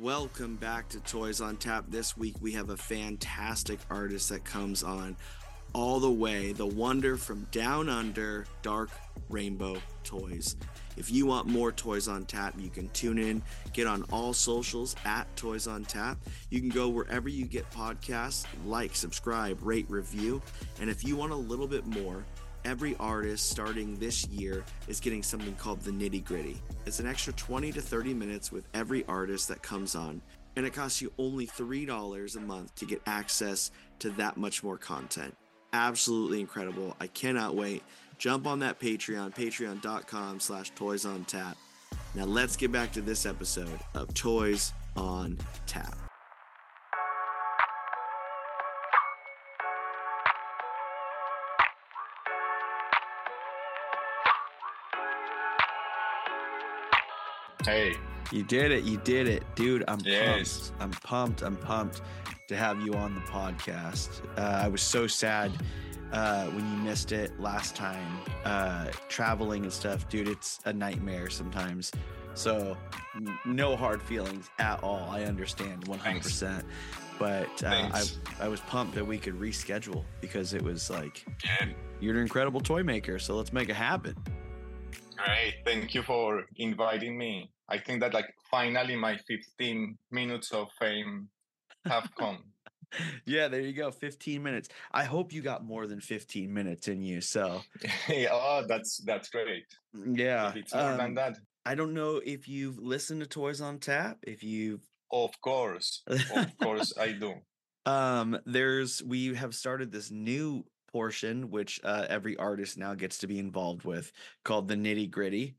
Welcome back to Toys on Tap. This week we have a fantastic artist that comes on all the way, the wonder from down under, Dark Rainbow Toys. If you want more Toys on Tap, you can tune in, get on all socials at Toys on Tap. You can go wherever you get podcasts, like, subscribe, rate, review. And if you want a little bit more, every artist starting this year is getting something called the nitty gritty. It's an extra 20 to 30 minutes with every artist that comes on, and it costs you only $3 a month to get access to that much more content. Absolutely incredible. I cannot wait. Jump on that Patreon, patreon.com slash toys on tap. Now let's get back to this episode of Toys on Tap. Hey, You did it. You did it. Dude, I'm Yes. pumped. I'm pumped. I'm pumped to have you on the podcast. Uh, I was so sad uh, when you missed it last time. Uh, traveling and stuff, dude, it's a nightmare sometimes. So, no hard feelings at all. I understand 100%. But uh, I, I was pumped that we could reschedule because it was like, yeah, you're an incredible toy maker. So, let's make it happen. great. Thank you for inviting me. I think that like finally my 15 minutes of fame have come. yeah, there you go. 15 minutes. I hope you got more than 15 minutes in you. So, oh, that's that's great. yeah. If it's more than um, that, I don't know if you've listened to Toys on Tap. If you've, of course, of course I do. um, there's, we have started this new portion, which uh, every artist now gets to be involved with called the nitty gritty.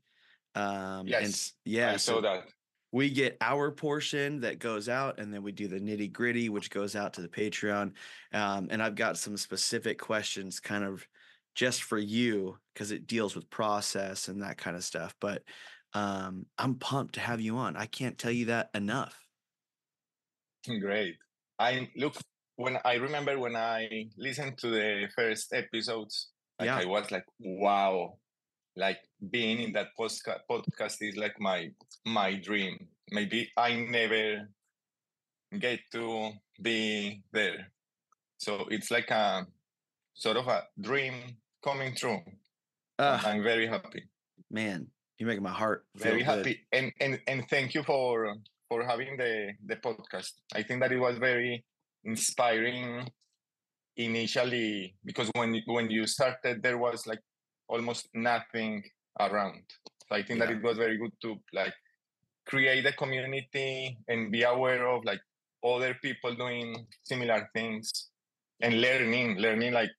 Um, Yes, s- yeah. I so saw that. we get our portion that goes out and then we do the nitty gritty which goes out to the patreon um, and i've got some specific questions kind of just for you because it deals with process and that kind of stuff but um, i'm pumped to have you on i can't tell you that enough Great. I look when I remember when I listened to the first episodes, like Yeah. I was like, wow, like being in that postca- podcast is like my my dream. Maybe I never get to be there. So it's like a sort of a dream coming true. uh, I'm very happy. man you're making my heart Very good. happy. And and and thank you for for having the the podcast. I think that it was very inspiring initially because when when you started there was like almost nothing around. So I think that it was very good to like create a community and be aware of like other people doing similar things and learning learning like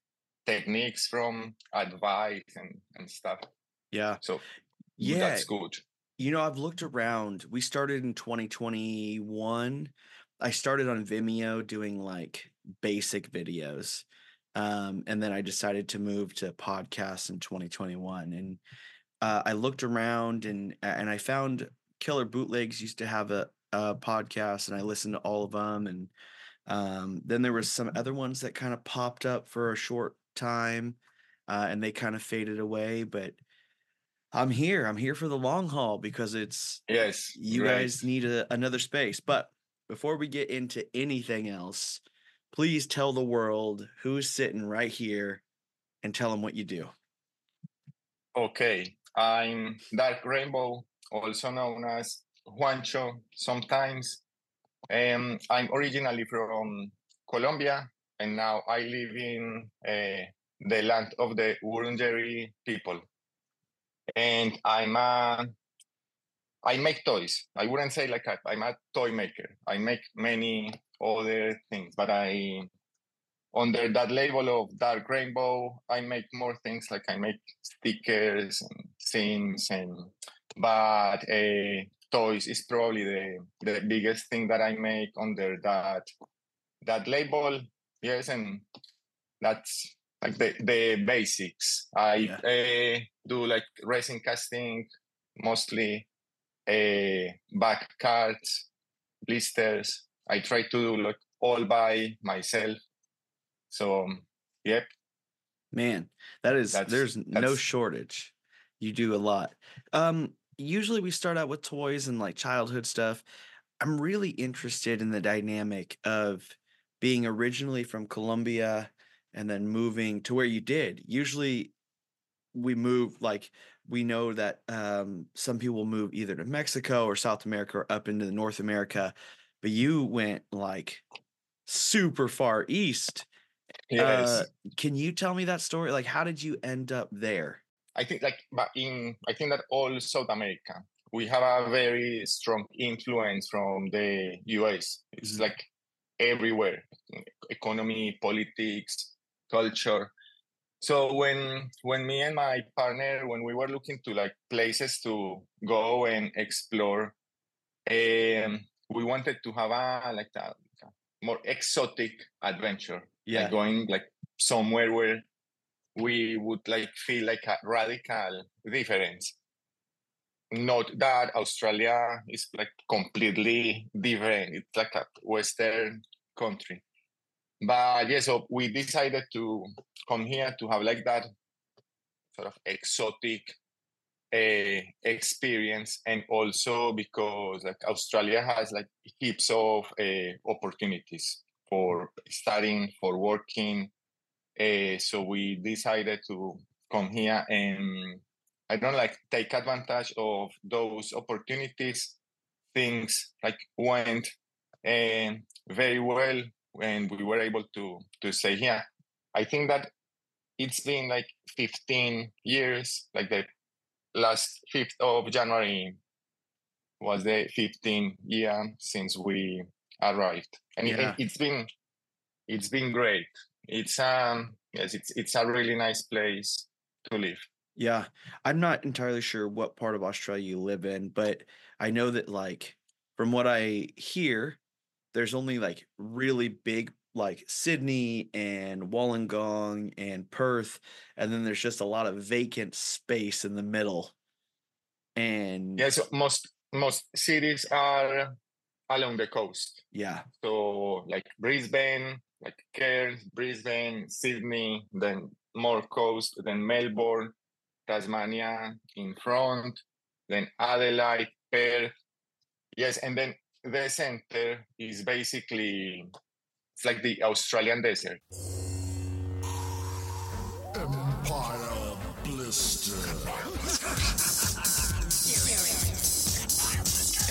techniques from advice and and stuff. yeah So yeah that's good. You know, I've looked around. We started in 2021. I started on Vimeo doing like basic videos. Um, and then I decided to move to podcasts in 2021. And uh, I looked around and and I found Killer Bootlegs used to have a, a podcast and I listened to all of them. And um, then there was some other ones that kind of popped up for a short time uh, and they kind of faded away. But I'm here. I'm here for the long haul because it's Yes, you great. guys need a, another space. But before we get into anything else, please tell the world who's sitting right here and tell them what you do. Okay, I'm Dark Rainbow, also known as Juancho sometimes. Um, I'm originally from Colombia, and now I live in uh, the land of the Wurundjeri people. And I'm a, I make toys. I wouldn't say like a, I'm a toy maker. I make many other things, but I under that label of dark rainbow i make more things like i make stickers and things and but uh, toys is probably the the biggest thing that i make under that that label. Yes and that's like the the basics. I uh, do like resin casting mostly uh, back cards blisters. I try to do like all by myself. So yep, Man, that is That's- there's no shortage. You do a lot. Um usually we start out with toys and like childhood stuff. I'm really interested in the dynamic of being originally from Colombia and then moving to where you did. Usually we move like we know that um, some people move either to Mexico or South America or up into North America, but you went like super far east. Yes. Uh, can you tell me that story? Like, how did you end up there? I think like but in I think that all South America we have a very strong influence from the US. It's Mhm. like everywhere, economy, politics, culture. So when when me and my partner when we were looking to like places to go and explore, um, we wanted to have a like a, a more exotic adventure Yeah. like going like somewhere where we would like feel like a radical difference. Not that australia is like completely different. It's like a western country. But yeah so we decided to come here to have like that sort of exotic uh, experience and also because like australia has like heaps of uh, opportunities for studying for working uh, so we decided to come here and i don't like take advantage of those opportunities. Things like went um, very well and we were able to to stay here. I think that it's been like 15 years like the last 5th of january was the 15th year since we arrived. And it- Yeah. it's been it's been great it's um yes it's it's a really nice place to live. Yeah, I'm not entirely sure what part of Australia you live in, but I know that like from what I hear, there's only like really big like Sydney and Wollongong and Perth, and then there's just a lot of vacant space in the middle. And yeah so most most cities are along the coast. Yeah, so like brisbane like cairns brisbane sydney then more coast then melbourne tasmania in front then adelaide perth yes and then the center is basically it's like the australian desert Empire Blister.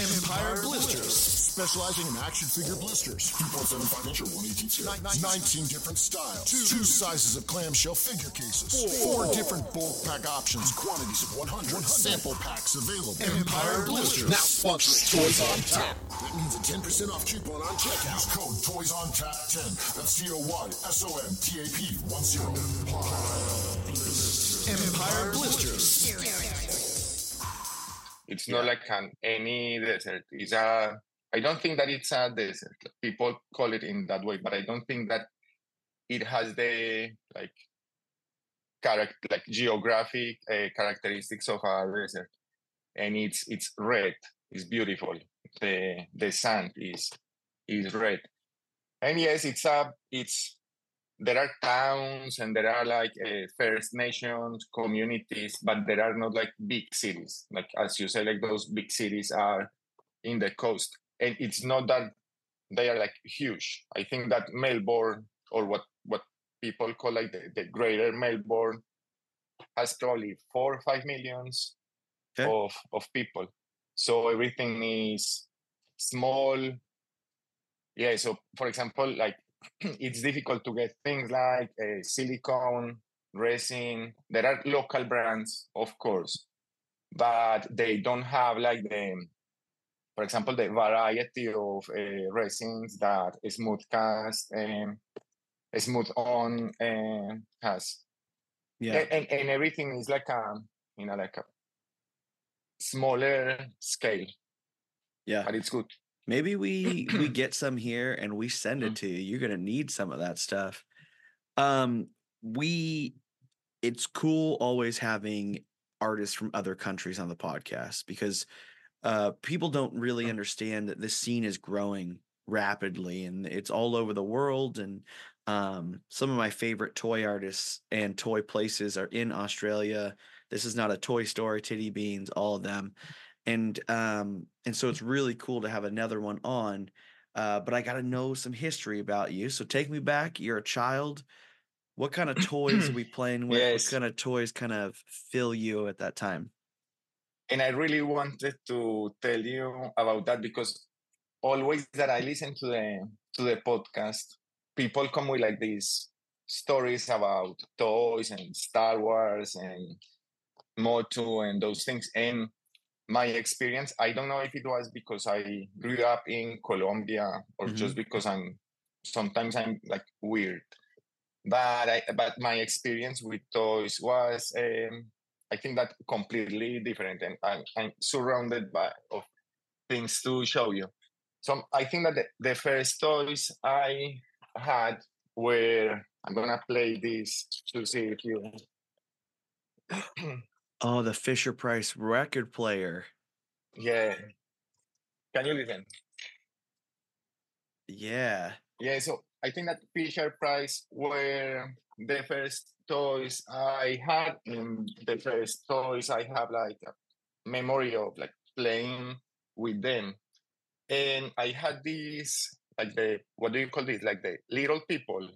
Empire Blisters. Specializing in action figure blisters. 2.75 inch or 182. 19 different styles. Two, sizes of clamshell figure cases. Four, different bulk pack options. Quantities of 100. Sample packs available. Empire Blisters. Now sponsoring Toys on Tap. That means a 10% off coupon on checkout. Use code Toys on Tap 10. That's T O Y S O N T A P 10. Empire Blisters. It's not like an any desert. It's a. I don't think that it's a desert. People call it in that way, but I don't think that it has the like character, like geographic uh, characteristics of a desert. And it's it's red. It's beautiful. The the sand is is red. And yes, it's a it's there are towns and there are like uh, First Nations communities, but there are not like big cities. Like as you say, like those big cities are in the coast, and it's not that they are like huge. I think that Melbourne or what what people call like the, the Greater Melbourne has probably four or five millions Okay. of of people. So everything is small. Yeah. So for example, like it's difficult to get things like uh, silicone, resin. There are local brands, of course, but they don't have like the, for example, the variety of uh, resins that Smoothcast and Smooth On uh, has. yeah, And, and everything is like a, you know, like a smaller scale, yeah. but it's good. Maybe we we get some here and we send it Mm. to you. You're gonna need some of that stuff. Um, we it's cool always having artists from other countries on the podcast because uh people don't really Mm. understand that this scene is growing rapidly and it's all over the world and um some of my favorite toy artists and toy places are in Australia. This is not a toy store, titty beans, all of them. and um and so it's really cool to have another one on. Uh, but I got to know some history about you. So take me back. You're a child. What kind of toys are we playing with? Yes. What kind of toys kind of fill you at that time? And I really wanted to tell you about that because always that I listen to the to the podcast, people come with like these stories about toys and Star Wars and Motu and those things. And my experience, I don't know if it was because I grew up in Colombia or just because I'm sometimes I'm like weird. But I but my experience with toys was um, I think that completely different, and I'm, I'm surrounded by of things to show you. So I think that the, the first toys I had were I'm gonna play this to see if you. Oh, the Fisher Price record player. yeah, can you listen? Yeah. Yeah, so I think that Fisher Price were the first toys I had. And the first toys I have like a memory of like playing with them. And I had these like the what do you call this? Like the little people.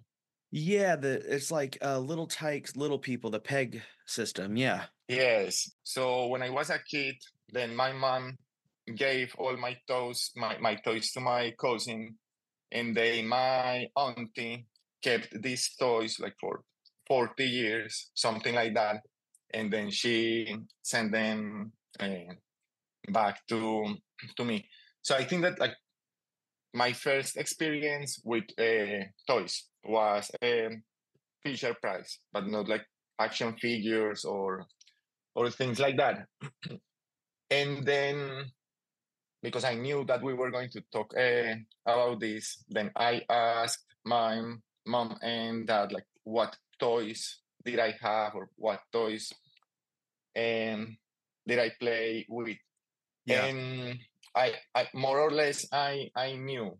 Yeah, the it's like uh Little Tikes, little people, the peg system. Yeah. Yes. So when I was a kid, then my mom gave all my toys my, my toys to my cousin and they my auntie kept these toys like for 40 years something like that. And then she sent them uh, back to to me. So i think that like my first experience with uh, toys was um, fisher price but not like action figures or or things like that. And then because I knew that we were going to talk uh, about this, then I asked my mom and dad like what toys did I have or what toys um, did I play with, Yeah. and I, I more or less I I knew,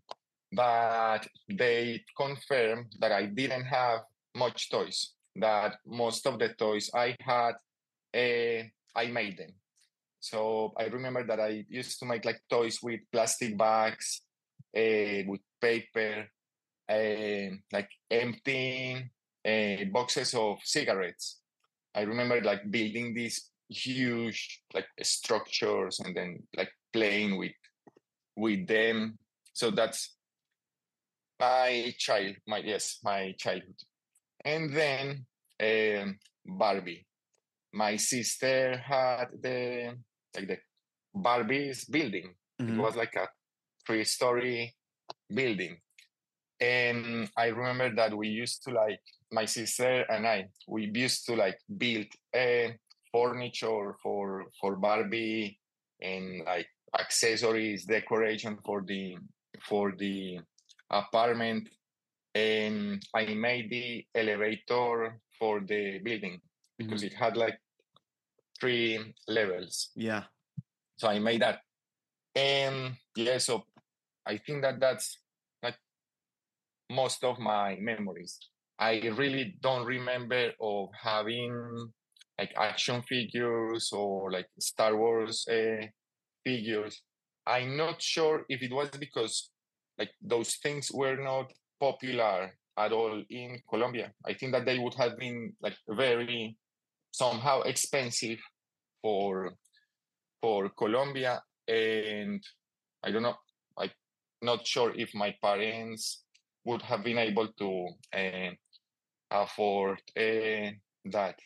but they confirmed that I didn't have much toys. That most of the toys I had, uh, I made them. So I remember that I used to make like toys with plastic bags, uh, with paper, uh, like empty uh, boxes of cigarettes. I remember like building these huge like structures and then like playing with with them. So that's my child, my yes, my childhood. And then um, Barbie. My sister had the like the Barbie's building. It Mhm. was like a three-story building. And I remember that we used to like my sister and I, we used to like build a furniture for for Barbie and like accessories, decoration for the for the apartment. And I made the elevator for the building because mm-hmm. it had like three levels. Yeah. So I made that. And yeah, so I think that that's most of my memories. I really don't remember of having like action figures or like Star Wars uh, figures. I'm not sure if it was because like those things were not popular at all in Colombia. I think that they would have been like very somehow expensive for for Colombia, and I don't know. I'm not sure if my parents would have been able to uh, afford uh, that.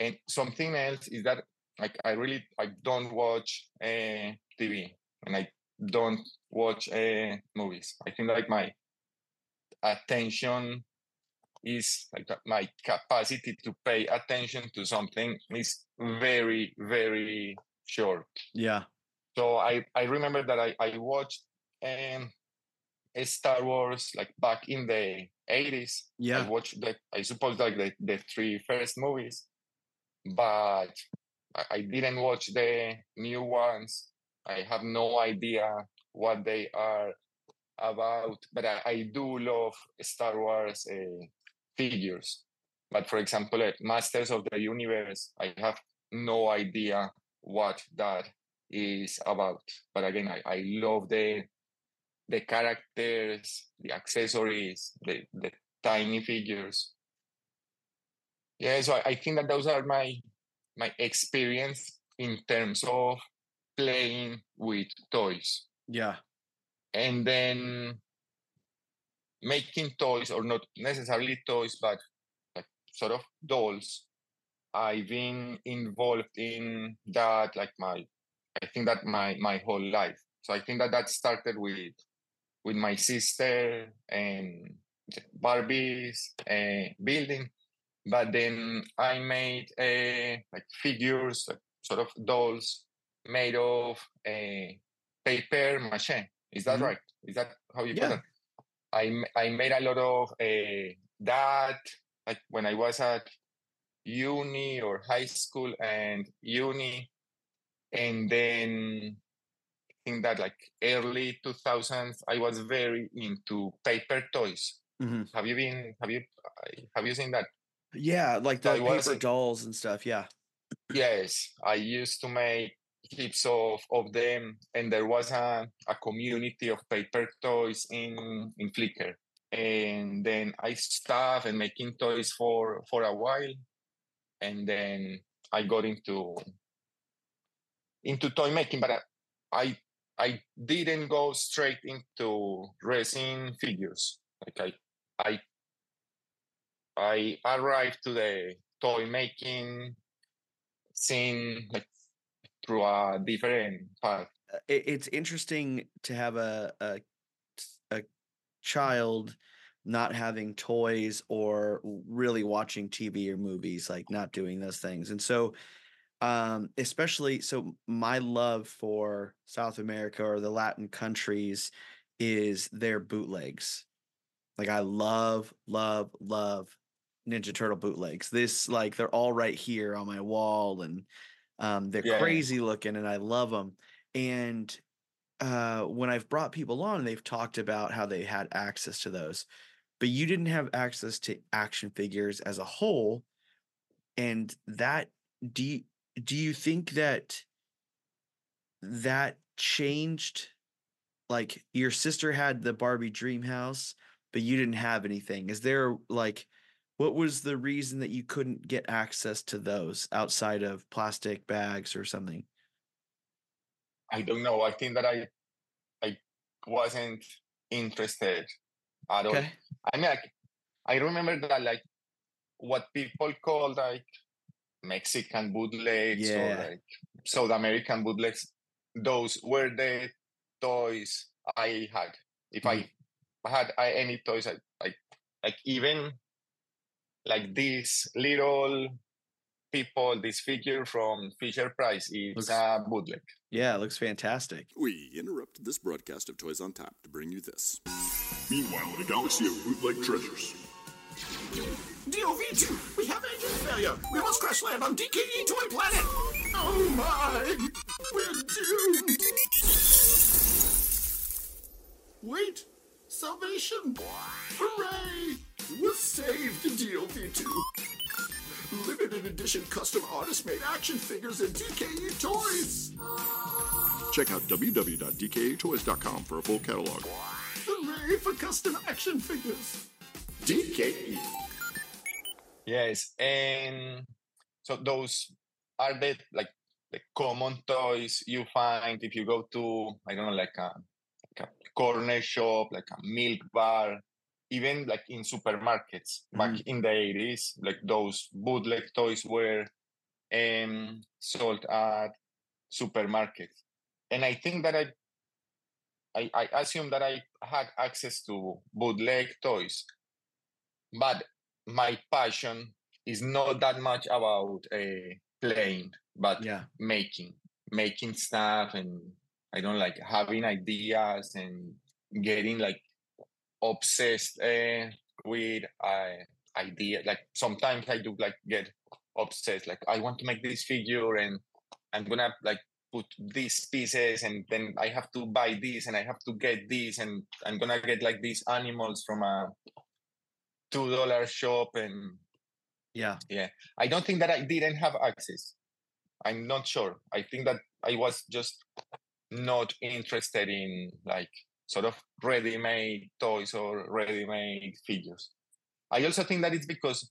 And something else is that like I really I don't watch uh, TV and I don't watch uh, movies. I think like my attention is like my capacity to pay attention to something is very very short Yeah. so i i remember that i i watched um star wars like back in the 80s Yeah. i watched the i suppose like the, the three first movies but I, I didn't watch the new ones i have no idea what they are about but i, I do love star wars uh, figures but for example uh, masters of the universe i have no idea what that is about. But again, I, I love the the characters, the accessories, the, the tiny figures. Yeah, so I, think that those are my my experience in terms of playing with toys. Yeah. And then making toys or not necessarily toys, but like sort of dolls. I've been involved in that like my I think that my my whole life. So I think that that started with with my sister and Barbies uh, building, but then I made uh, like figures, like sort of dolls made of uh, paper mache. Is that Mhm. right? Is that how you Yeah. put it? I, I made a lot of uh, that like when I was at uni or high school and uni, and then think that like early 2000s I was very into paper toys. Mhm. Have you been? Have you? Have you seen that? Yeah, like the it paper wasn't- dolls and stuff. Yeah. Yes, I used to make heaps of, of them, and there was a, a community of paper toys in in Flickr. And then I stopped and making toys for for a while, and then I got into into toy making, but I I, I didn't go straight into resin figures. Like I I I arrived to the toy making scene like through a different path. Uh, it's interesting to have a, a a child not having toys or really watching TV or movies, like not doing those things. And so, um, especially so, my love for South America or the Latin countries is their bootlegs. Like I love, love, love Ninja Turtle bootlegs. This like they're all right here on my wall, and um, they're Yeah. crazy looking, and I love them. And uh, when I've brought people on, they've talked about how they had access to those, but you didn't have access to action figures as a whole. And that do you, do you think that that changed? Like your sister had the Barbie dream house, but you didn't have anything. Is there like what was the reason that you couldn't get access to those outside of plastic bags or something? I don't know. I think that I I wasn't interested at all. I mean, like, I remember that like what people call like Mexican bootlegs Yeah. or like South American bootlegs. Those were the toys I had. If I mm-hmm. had I, any toys, I, like like even like this little people, this figure from Fisher Price, it's Looks- a bootleg. Yeah, it looks fantastic. We interrupted this broadcast of Toys on Tap to bring you this. Meanwhile, in a galaxy of bootleg treasures. DOV2, we We must crash land on DKE Toy Planet. Oh my, we're doomed. Wait, salvation. Hooray, we're saved in DOV2. Limited edition custom artist made action figures and DKE toys. Check out www.dketoys.com for a full catalog. Hooray for custom action figures. DKE. Yes, and so those are the like the common toys you find if you go to I don't know like a, like a corner shop, like a milk bar, even like in supermarkets back in the eighties. Like those bootleg toys were um, sold at supermarkets, and I think that I. I, I assume that I had access to bootleg toys, but my passion is not that much about uh, playing, but Yeah. making, making stuff, and I don't like having ideas and getting like obsessed uh, with uh, idea. Like sometimes I do like get obsessed. Like I want to make this figure, and I'm gonna like put these pieces, and then I have to buy this, and I have to get this, and I'm gonna get like these animals from a two dollar shop and Yeah. Yeah. I don't think that I didn't have access. I'm not sure. I think that I was just not interested in like sort of ready-made toys or ready-made figures. I also think that it's because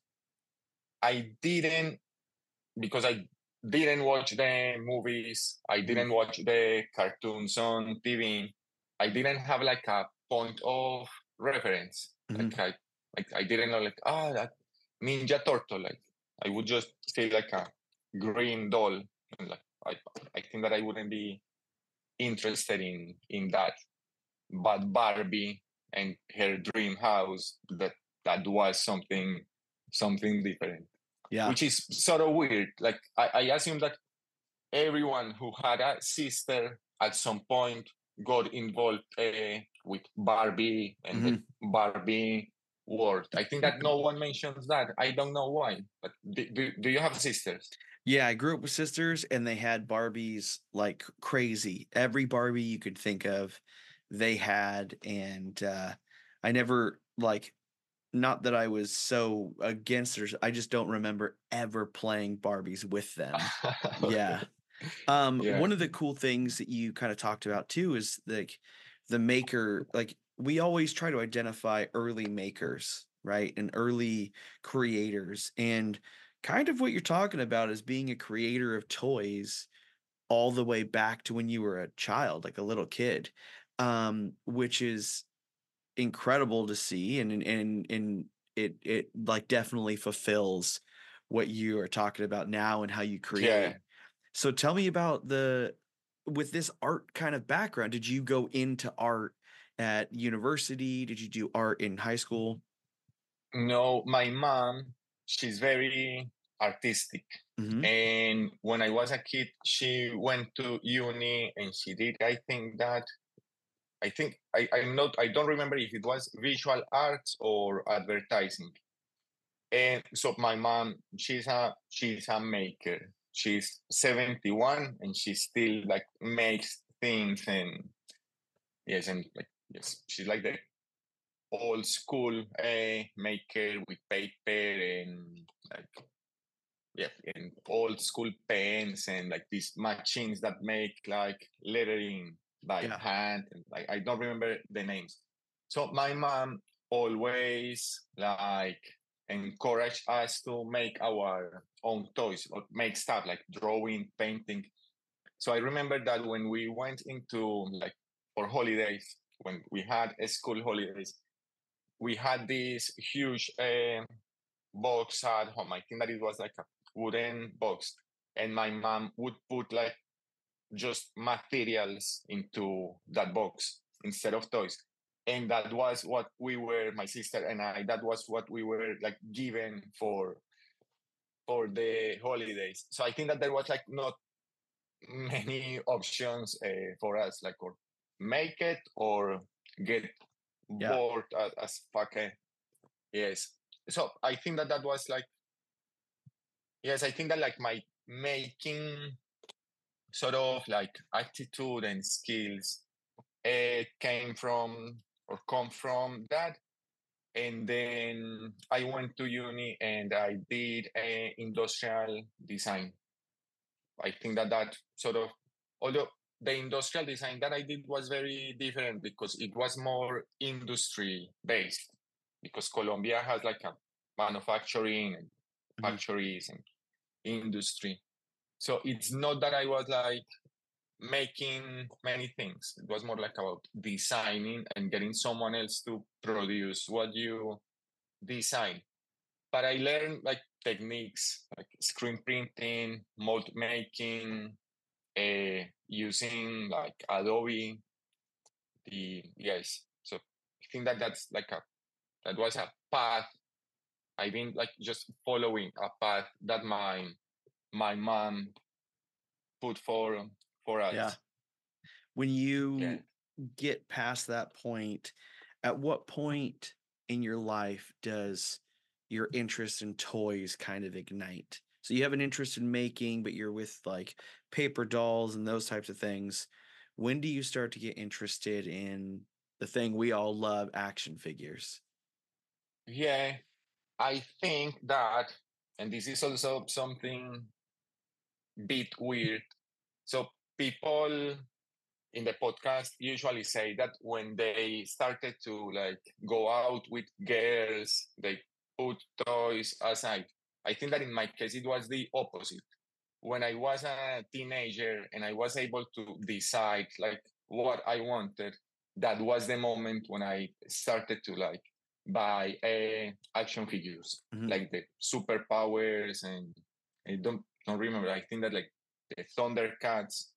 I didn't because I didn't watch the movies, I didn't watch the cartoons on TV. I didn't have like a point of reference. Mhm. Like I like I didn't know like ah that Ninja Turtle. Like I would just see like a green doll and like I I think that I wouldn't be interested in in that. But Barbie and her dream house that that was something something different Yeah. which is sort of weird. Like I, I assume that everyone who had a sister at some point got involved uh, with Barbie and the Barbie world. I think that no one mentions that. I don't know why. But do, do, do you have sisters? Yeah, I grew up with sisters and they had Barbies like crazy. Every Barbie you could think of, they had. And uh, I never, like, not that I was so against her, I just don't remember ever playing Barbies with them. Yeah. Um, Yeah. one of the cool things that you kind of talked about too is like the maker, like we always try to identify early makers, right? And early creators. And kind of what you're talking about is being a creator of toys all the way back to when you were a child, like a little kid. Um, which is incredible to see and and and, it it like definitely fulfills what you are talking about now and how you create. Yeah. So tell me about the with this art kind of background. Did you go into art at university? Did you do art in high school? no, my mom, she's very artistic. Mhm. And when I was a kid, she went to uni and she did, I think that, I think, I, I'm not, I don't remember if it was visual arts or advertising. And so my mom, she's a, she's a maker. She's 71 and she still like makes things and yes, and like, yes, she's like the old school uh, maker with paper and like yeah, and old school pens and like these machines that make like lettering by Yeah. hand and like I don't remember the names. So my mom always like encouraged us to make our own toys or make stuff like drawing, painting. So I remember that when we went into like for holidays, when we had school holidays, we had this huge uh, box at home. I think that it was like a wooden box, and my mom would put like just materials into that box instead of toys. And that was what we were, my sister and I, that was what we were like given for for the holidays. So I think that there was like not many options uh, for us, like or make it or get Yeah. bored as, fuck. eh. Yes. So I think that that was like, yes, I think that like my making sort of like attitude and skills uh, came from or come from that. And then I went to uni and I did uh, industrial design. I think that that sort of, although the industrial design that I did was very different because it was more industry based because Colombia has like a manufacturing and Mhm. factories and industry. So it's not that I was like making many things. It was more like about designing and getting someone else to produce what you design. But I learned like techniques like screen printing, mold making, uh, using like Adobe. The yes, so I think that that's like a that was a path. I've been like just following a path that my my mom put for for us. Yeah. When you Yeah. get past that point, at what point in your life does your interest in toys kind of ignite? So you have an interest in making, but you're with like paper dolls and those types of things. When do you start to get interested in the thing we all love, action figures? Yeah, I think that, and this is also something bit weird. So people in the podcast usually say that when they started to like go out with girls, they put toys aside. I think that in my case it was the opposite. When I was a teenager and I was able to decide like what I wanted, that was the moment when I started to like buy uh, action figures, Mhm. like the superpowers and I don't don't remember. I think that like the Thundercats.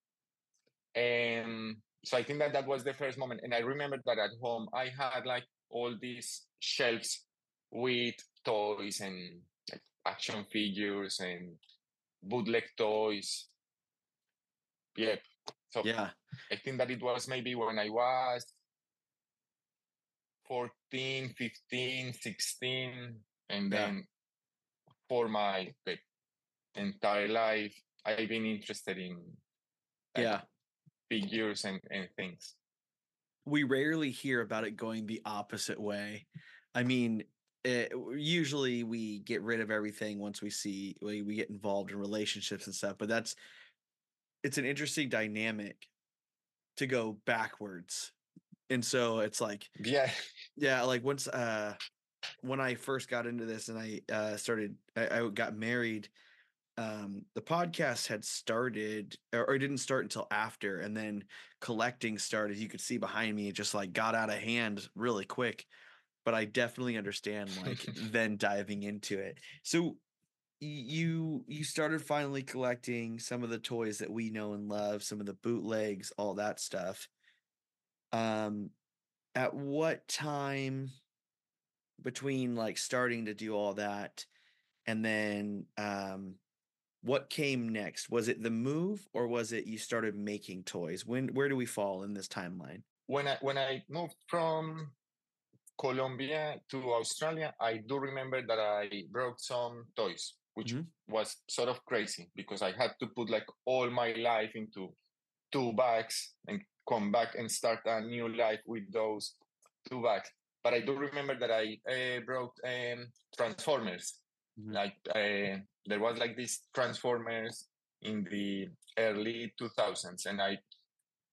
And so I think that that was the first moment. And I remember that at home I had like all these shelves with toys and action figures and bootleg toys. Yep. So Yeah. I think that it was maybe when I was 14, 15, 16. And Yeah. then for my like, entire life, I've been interested in like, Yeah. figures and, and things. we rarely hear about it going the opposite way. I mean, it, usually we get rid of everything once we see we, we get involved in relationships and stuff, but that's it's an interesting dynamic to go backwards. And so it's like Yeah. yeah, like once uh when I first got into this and I uh started I, I got married, um the podcast had started or, or it didn't start until after and then collecting started. You could see behind me it just like got out of hand really quick. But I definitely understand like then diving into it. So you you started finally collecting some of the toys that we know and love, some of the bootlegs, all that stuff. Um at what time between like starting to do all that and then um what came next was it the move or was it you started making toys when where do we fall in this timeline When I when I moved from Colombia to Australia, I do remember that I brought some toys, which Mhm. was sort of crazy because I had to put like all my life into two bags and come back and start a new life with those two bags. But I do remember that I uh, brought um, Transformers. Mhm. Like uh, there was like these Transformers in the early 2000s, and I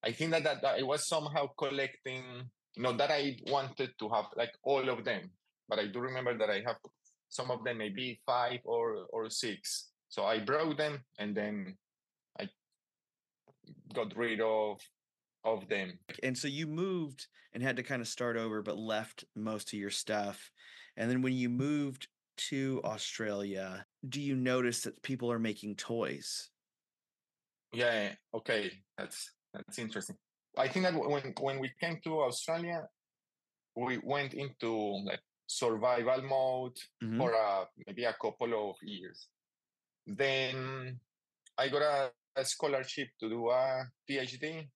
I think that, that, that I was somehow collecting, not that I wanted to have like all of them, but I do remember that I have some of them, maybe five or, or six. So I brought them and then I got rid of of them. and so you moved and had to kind of start over but left most of your stuff and then when you moved to australia do you notice that people are making toys Yeah, okay, that's that's interesting. I think that when when we came to Australia, we went into like survival mode Mhm. for a, maybe a couple of years. Then I got a, a scholarship to do a PhD,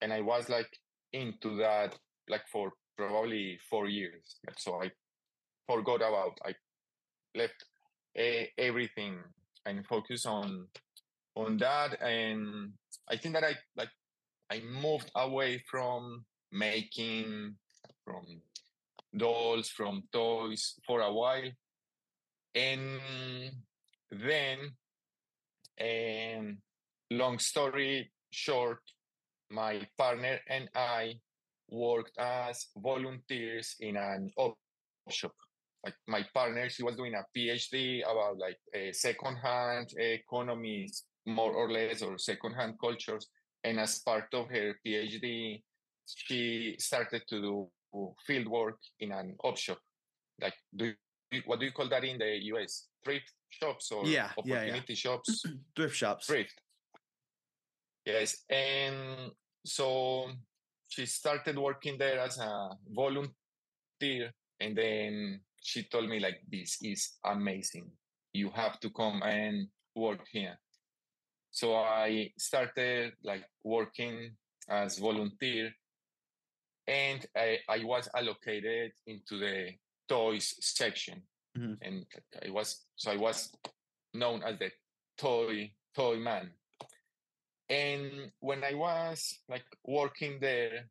and I was like into that like for probably four years. So I forgot about I left eh, everything and focused on on that, and I think that I like I moved away from making from dolls from toys for a while. And then um, long story short my partner and i worked as volunteers in an op shop. Like my partner she was doing a phd about like uh, second-hand economies more or less or second-hand cultures and as part of her phd she started to do field work in an op shop. Like do you, what do you call that in the us thrift shops or Yeah, yeah, yeah. opportunity shops? Thrift shops. Thrift. Yes and so she started working there as a volunteer and then she told me like this is amazing. You have to come and work here so i started like working as volunteer and i, I was allocated into the toys section Mhm. and i was so i was known as the toy toy man and when i was like working there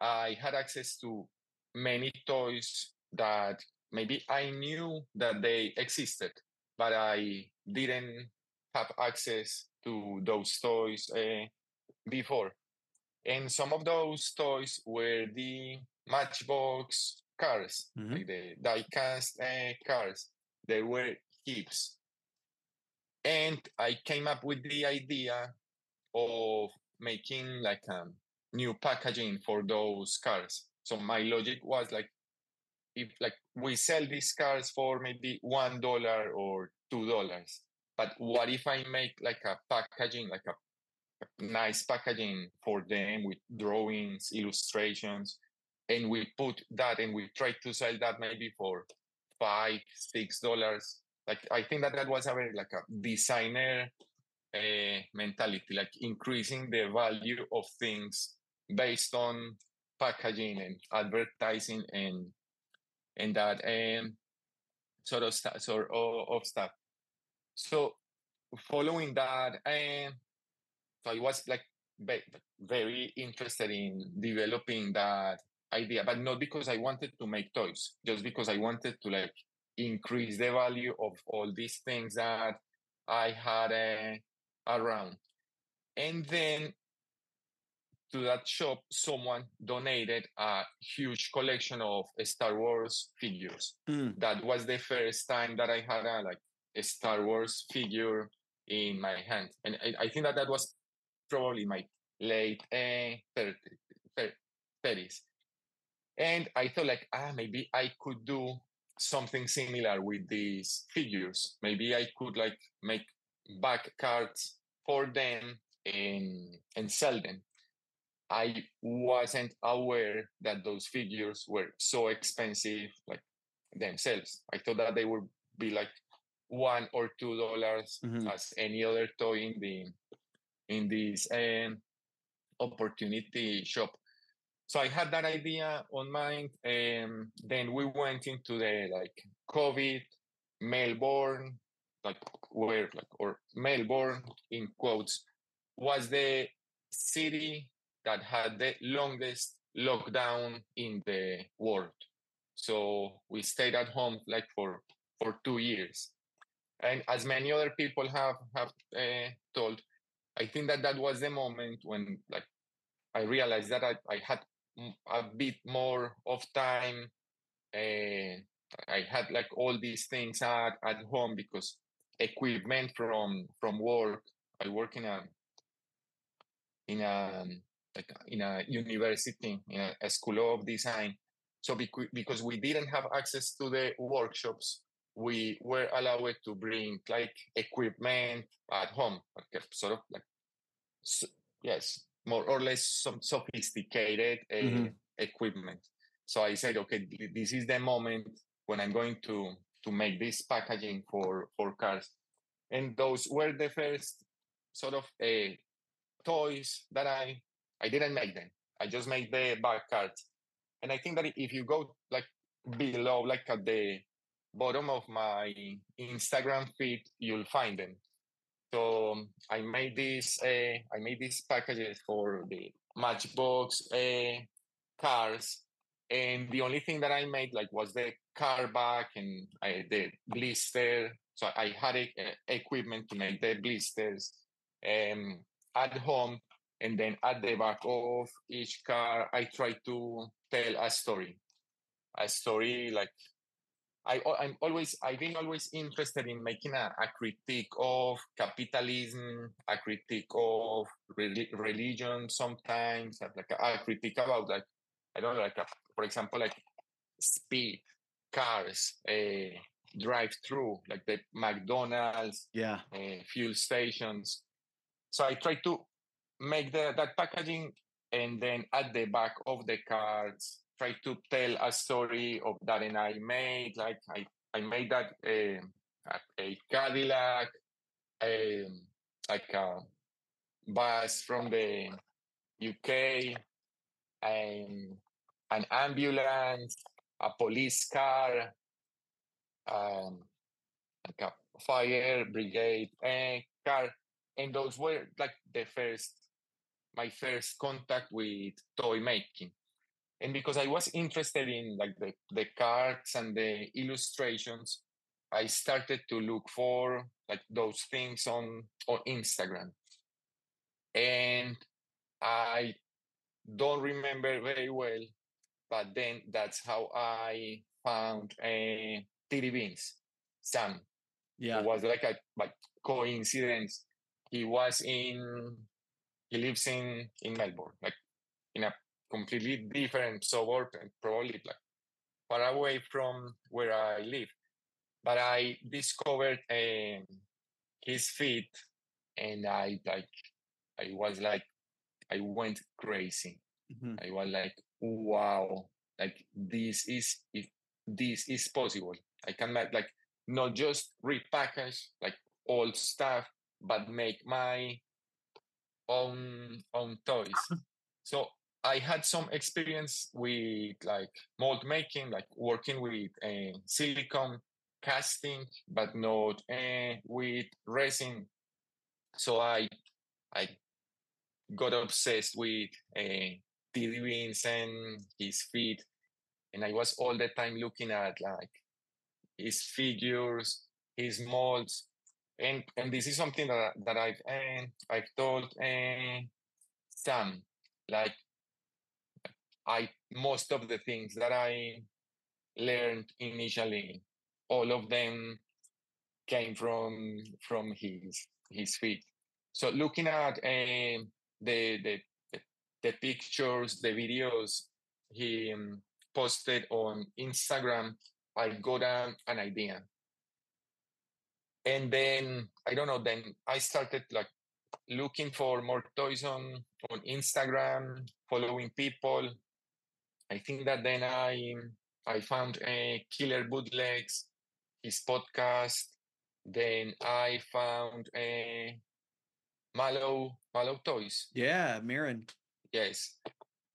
i had access to many toys that maybe i knew that they existed but i didn't have access to those toys uh, before. And some of those toys were the Matchbox cars, Mhm. like the die-cast uh, cars. They were heaps. And I came up with the idea of making like a new packaging for those cars. So my logic was like, if like we sell these cars for maybe one dollar or two dollars, but what if I make like a packaging, like a, nice packaging for them with drawings, illustrations, and we put that and we try to sell that maybe for five, six dollars. Like I think that that was a very like a designer uh, mentality, like increasing the value of things based on packaging and advertising and and that sort of stuff, sort of, of stuff. So following that, um, so I was like ve- very interested in developing that idea, but not because I wanted to make toys, just because I wanted to like increase the value of all these things that I had uh, around. And then to that shop, someone donated a huge collection of Star Wars figures. Mm. That was the first time that I had a like Star Wars figure in my hand, and I, I think that that was probably my late uh, 30, 30s. And I thought like, ah, maybe I could do something similar with these figures. Maybe I could like make back cards for them and and sell them. I wasn't aware that those figures were so expensive, like themselves. I thought that they would be like one or two dollars Mhm. as any other toy in the in this um, opportunity shop. So I had that idea on mind, and then we went into the like COVID, Melbourne, like where like or Melbourne in quotes was the city that had the longest lockdown in the world. So we stayed at home like for for two years, and as many other people have have uh, told, I think that that was the moment when like I realized that I, I had a bit more of time. Uh, I had like all these things at, at home because equipment from from work. I work in a in a like in a university in a, a school of design. So because because we didn't have access to the workshops, we were allowed to bring like equipment at home, like sort of like s yes, more or less some sophisticated uh, Mhm. equipment. So I said, okay, this is the moment when I'm going to to make this packaging for for cars, and those were the first sort of uh, toys that I I didn't make them. I just made the back cards, and I think that if you go like below, like at the bottom of my Instagram feed, you'll find them. So I made this. Uh, I made these packages for the Matchbox uh, cars, and the only thing that I made like was the car back and I, the blister. So I had e- uh, equipment to make the blisters um, at home, and then at the back of each car, I try to tell a story, a story like I, I'm always, I've been always interested in making a, a critique of capitalism, a critique of reli- religion sometimes, like a, a critique about like, I don't know, like, a, for example, like speed, cars, uh, drive through, like the McDonald's, Yeah. uh, fuel stations. So I try to make the, that packaging and then at the back of the cards, try to tell a story of that and I made like I, I made that uh, a, a Cadillac, um, like a bus from the UK, um, an ambulance, a police car, um, like a fire brigade car, and those were like the first, my first contact with toy making. And because I was interested in like the, the cards and the illustrations, I started to look for like those things on on Instagram, and I don't remember very well, but then that's how I found a uh, TD Beans, Sam. Yeah, it was like a like coincidence. He was in, he lives in in Melbourne, like in a completely different suburb, and probably like far away from where I live. But I discovered um, his feet, and I like, I was like, I went crazy. Mm-hmm. I was like, wow, like this is if this is possible. I can like not just repackage like old stuff, but make my own own toys. so I had some experience with like mold making, like working with uh, silicone casting, but not uh, with resin. So I I got obsessed with uh, TD and his feet, and I was all the time looking at like his figures, his molds, and and this is something that that I've uh, I've told uh, Sam like I most of the things that I learned initially, all of them came from from his his feet. So looking at uh, the, the the pictures, the videos he um, posted on Instagram, I got a, an idea. And then I don't know. Then I started like looking for more toys on on Instagram, following people, I think that then I I found a Killer Bootlegs, his podcast. Then I found a Mallow Mallow Toys. Yeah, Mirren. Yes,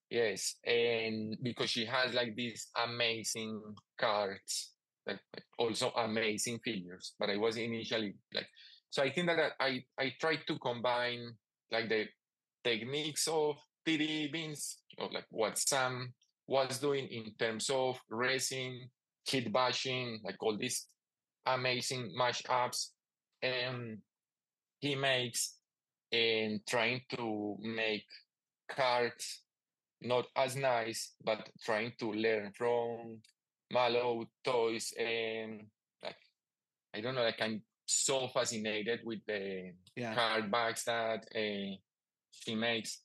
yes, and because she has like these amazing cards, like, also amazing figures. But I was initially like, so I think that uh, I I tried to combine like the techniques of TD Beans, or like what Sam was doing in terms of racing, kit bashing, like all these amazing mashups. And he makes in trying to make cards not as nice, but trying to learn from Mallow toys and like I don't know, like I'm so fascinated with the yeah. card backs that uh, she makes.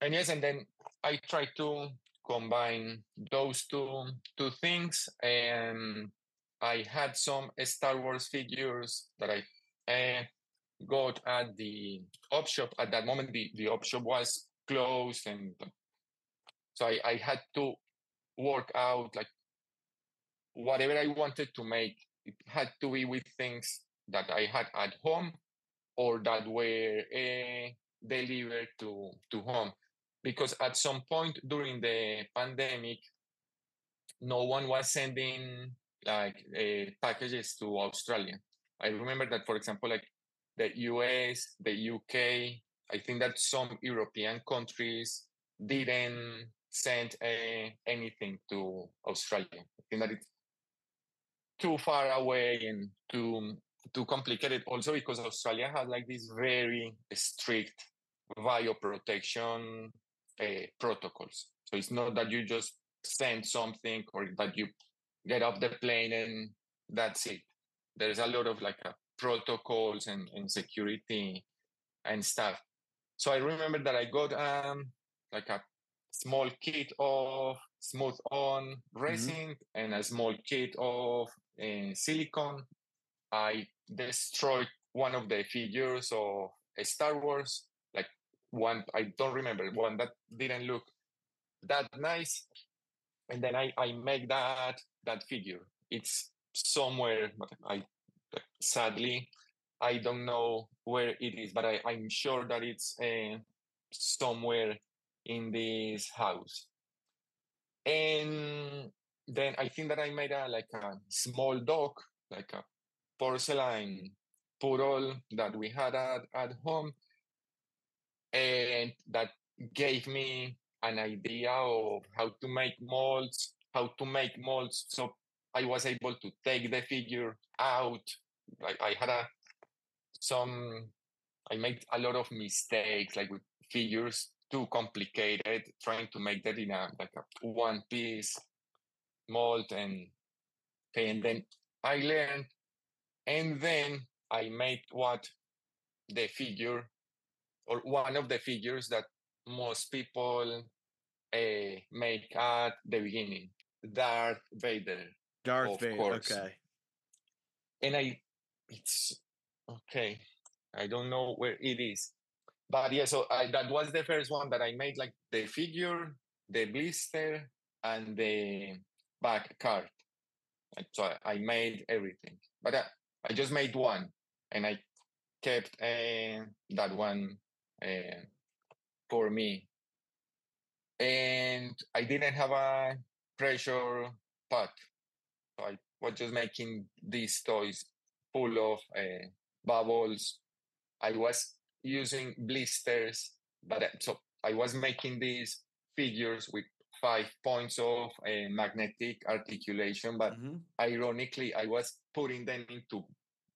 And yes, and then I try to combine those two two things and i had some star wars figures that i uh, got at the op shop. At that moment the, the op shop was closed and so I, I had to work out like whatever i wanted to make it had to be with things that i had at home or that were uh, delivered to to home because at some point during the pandemic, no one was sending like uh, packages to Australia. I remember that, for example, like the US, the UK, I think that some European countries didn't send uh, anything to Australia. I think that it's too far away and too too complicated. Also, because Australia has like this very strict bioprotection uh, protocols. So it's not that you just send something or that you get off the plane and that's it. There's a lot of like uh, protocols and, and security and stuff. So I remember that I got um like a small kit of smooth on resin mm-hmm. and a small kit of uh, silicone. I destroyed one of the figures of Star Wars one I don't remember one that didn't look that nice, and then I I make that that figure. It's somewhere, I sadly I don't know where it is, but I I'm sure that it's uh, somewhere in this house. And then I think that I made a like a small dog, like a porcelain poodle that we had at, at home and that gave me an idea of how to make molds, how to make molds. So I was able to take the figure out. Like I had a some I made a lot of mistakes, like with figures too complicated, trying to make that in a like a one piece mold and okay, and then I learned and then I made what the figure or one of the figures that most people uh, make at the beginning Darth Vader. Darth Vader. course. Okay. And I, it's okay. I don't know where it is. But yeah, so I, that was the first one that I made like the figure, the blister, and the back card. So I, I made everything. But I, I just made one and I kept uh, that one uh, for me. And I didn't have a pressure pot. So I was just making these toys full of uh, bubbles. I was using blisters, but I- so I was making these figures with five points of uh, magnetic articulation, but Mhm. ironically, I was putting them into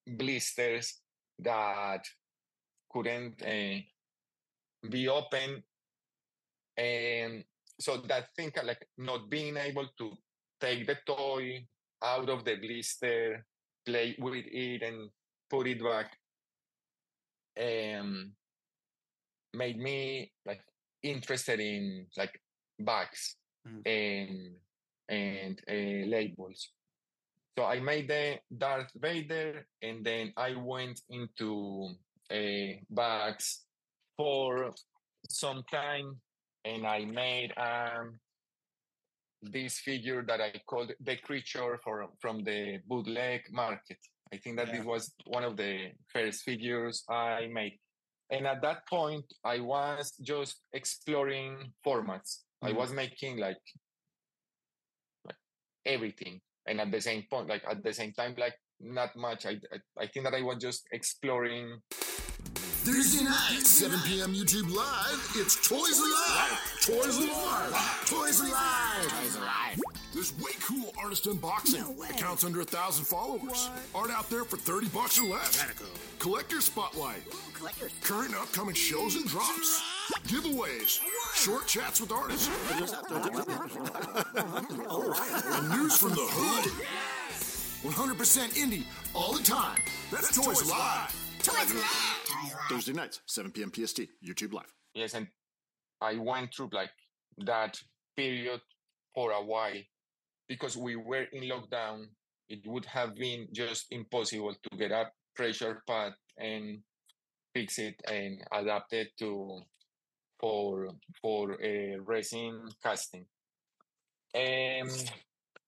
blisters that couldn't uh, be open. And so that thing, like not being able to take the toy out of the blister, play with it, and put it back, um, made me like interested in like bags Mhm. and and uh, labels. So I made the Darth Vader, and then I went into uh, bags for some time, and I made um, this figure that I called the creature for, from the bootleg market. I think that Yeah. this was one of the first figures I made. And at that point, I was just exploring formats. I Mhm. was making like, like everything. And at the same point, like at the same time, like not much. I, I, I think that I was just exploring Thursday night, 7 p.m. YouTube Live. It's Toys Alive. Toys Alive. Toys Alive. Toys Alive. There's way cool artist unboxing. No Accounts under a thousand followers. Art out there for 30 bucks or less. Radical. Collector spotlight. Current and upcoming shows and drops. Giveaways. Short chats with artists. And news from the hood. 100% indie all the time. That's, Toys Live. Toys Live. Thursday nights, 7 p.m. PST, YouTube Live. yes and i went through like that period for a while because we were in lockdown it would have been just impossible to get a pressure pot and fix it and adapt it to for for a resin casting um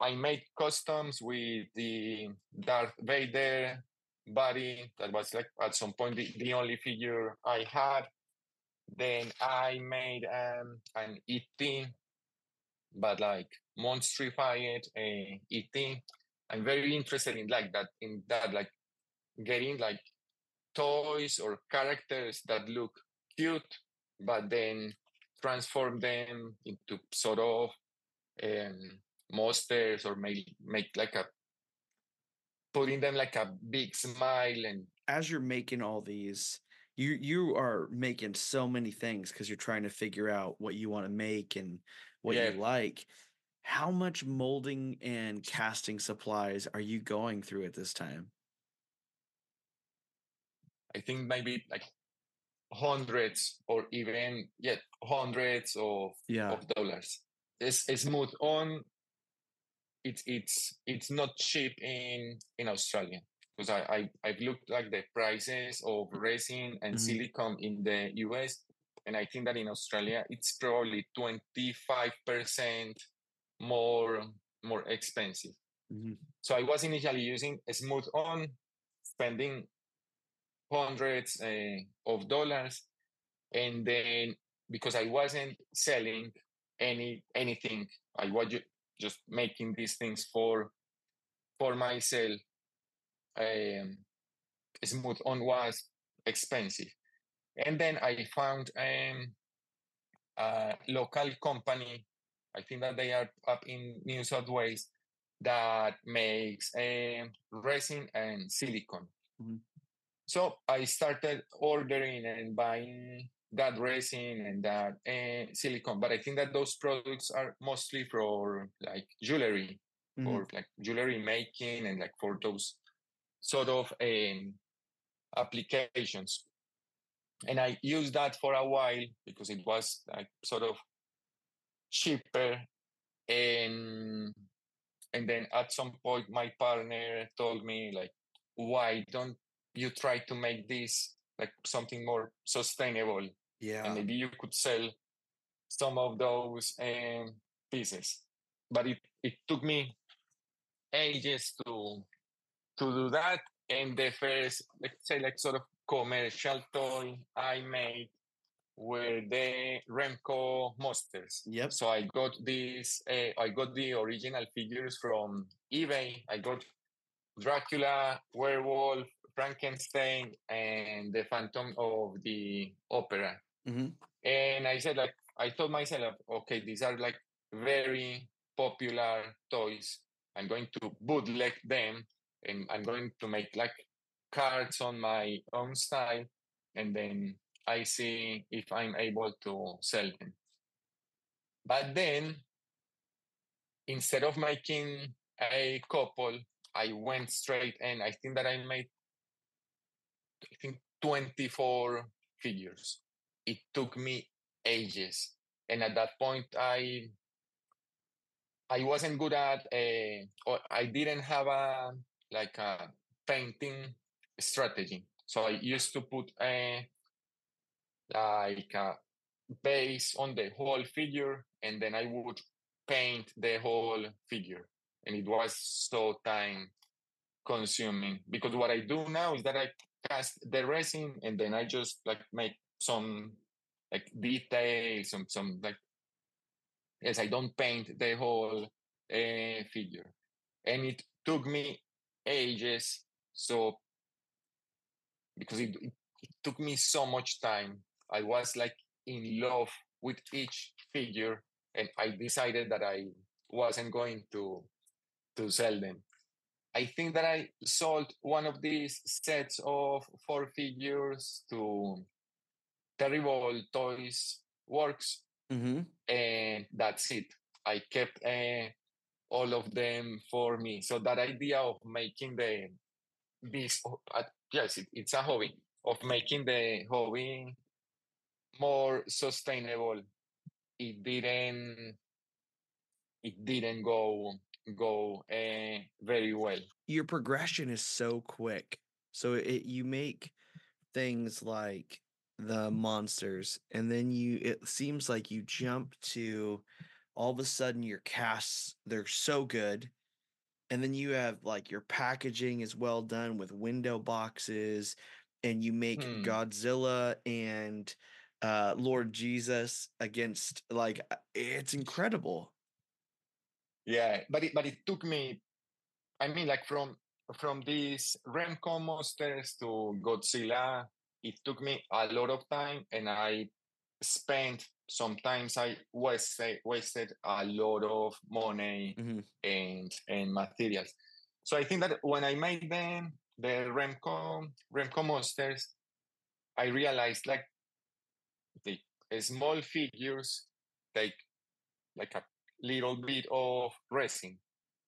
i made customs with the darth vader body that was like at some point the, the only figure i had then I made um, an ET, but like monstrified uh, ET. I'm very interested in like that, in that, like getting like toys or characters that look cute, but then transform them into sort of um, monsters or make make like a putting them like a big smile and As you're making all these, you you are making so many things because you're trying to figure out what you want to make and what Yeah. you like. How much molding and casting supplies are you going through at this time? I think maybe like hundreds or even yet hundreds of, Yeah. of dollars. It's, it's smooth on. It's it's it's not cheap in in Australia because I, I I've looked like the prices of resin and Mhm. silicone in the US, and I think that in Australia it's probably twenty five percent more more expensive. Mhm. So I was initially using a Smooth-On, spending hundreds uh, of dollars, and then because I wasn't selling any anything, I was just making these things for for myself. Um, Smooth-On was expensive, and then I found um, a local company. I think that they are up in New South Wales that makes um, resin and silicone. Mhm. So I started ordering and buying that resin and that uh, silicone, but I think that those products are mostly for like jewelry Mhm. or like jewelry making and like for those sort of um, applications. And I used that for a while because it was like sort of cheaper and and then at some point my partner told me like why don't you try to make this like something more sustainable and maybe you could sell some of those um, pieces. But it, it took me ages to to do that and the first let's say like sort of commercial toy i made were the remco monsters. Yep. so i got these uh, i got the original figures from ebay. I got dracula werewolf frankenstein and the phantom of the opera hmm and I said, like, I told myself, okay, these are like very popular toys. I'm going to bootleg them and I'm going to make like cards on my own style. And then I see if I'm able to sell them. But then, instead of making a couple, I went straight and I think that I made, I think, 24 figures it took me ages. And at that point i i wasn't good at uh, or i didn't have a like a painting strategy. So i used to put a like a base on the whole figure and then i would paint the whole figure. And it was so time consuming. Because what i do now is that i cast the resin and then i just like make some like details some some like yes i don't paint the whole uh, figure. And it took me ages so because it, it, it took me so much time. I was like in love with each figure and i decided that i wasn't going to to sell them. I think that I sold one of these sets of four figures to Terrible Toys Works, hmm and that's it. I kept uh, all of them for me. So that idea of making the this uh, yes, it, it's a hobby of making the hobby more sustainable. It didn't it didn't go go uh, very well. Your progression is so quick. So it you make things like the monsters, and then you it seems like you jump to all of a sudden your casts they're so good. And then you have like your packaging is well done with window boxes, and you make Hmm. Godzilla and uh Lord Jesus against like uh, it's incredible. Yeah, but it but it took me. I mean, like from from these Remco monsters to Godzilla, it took me a lot of time, and I spent sometimes I wasted wasted a lot of money Mhm. and and materials. So I think that when I made them the Remco Remco monsters, I realized like the small figures take like a little bit of resin,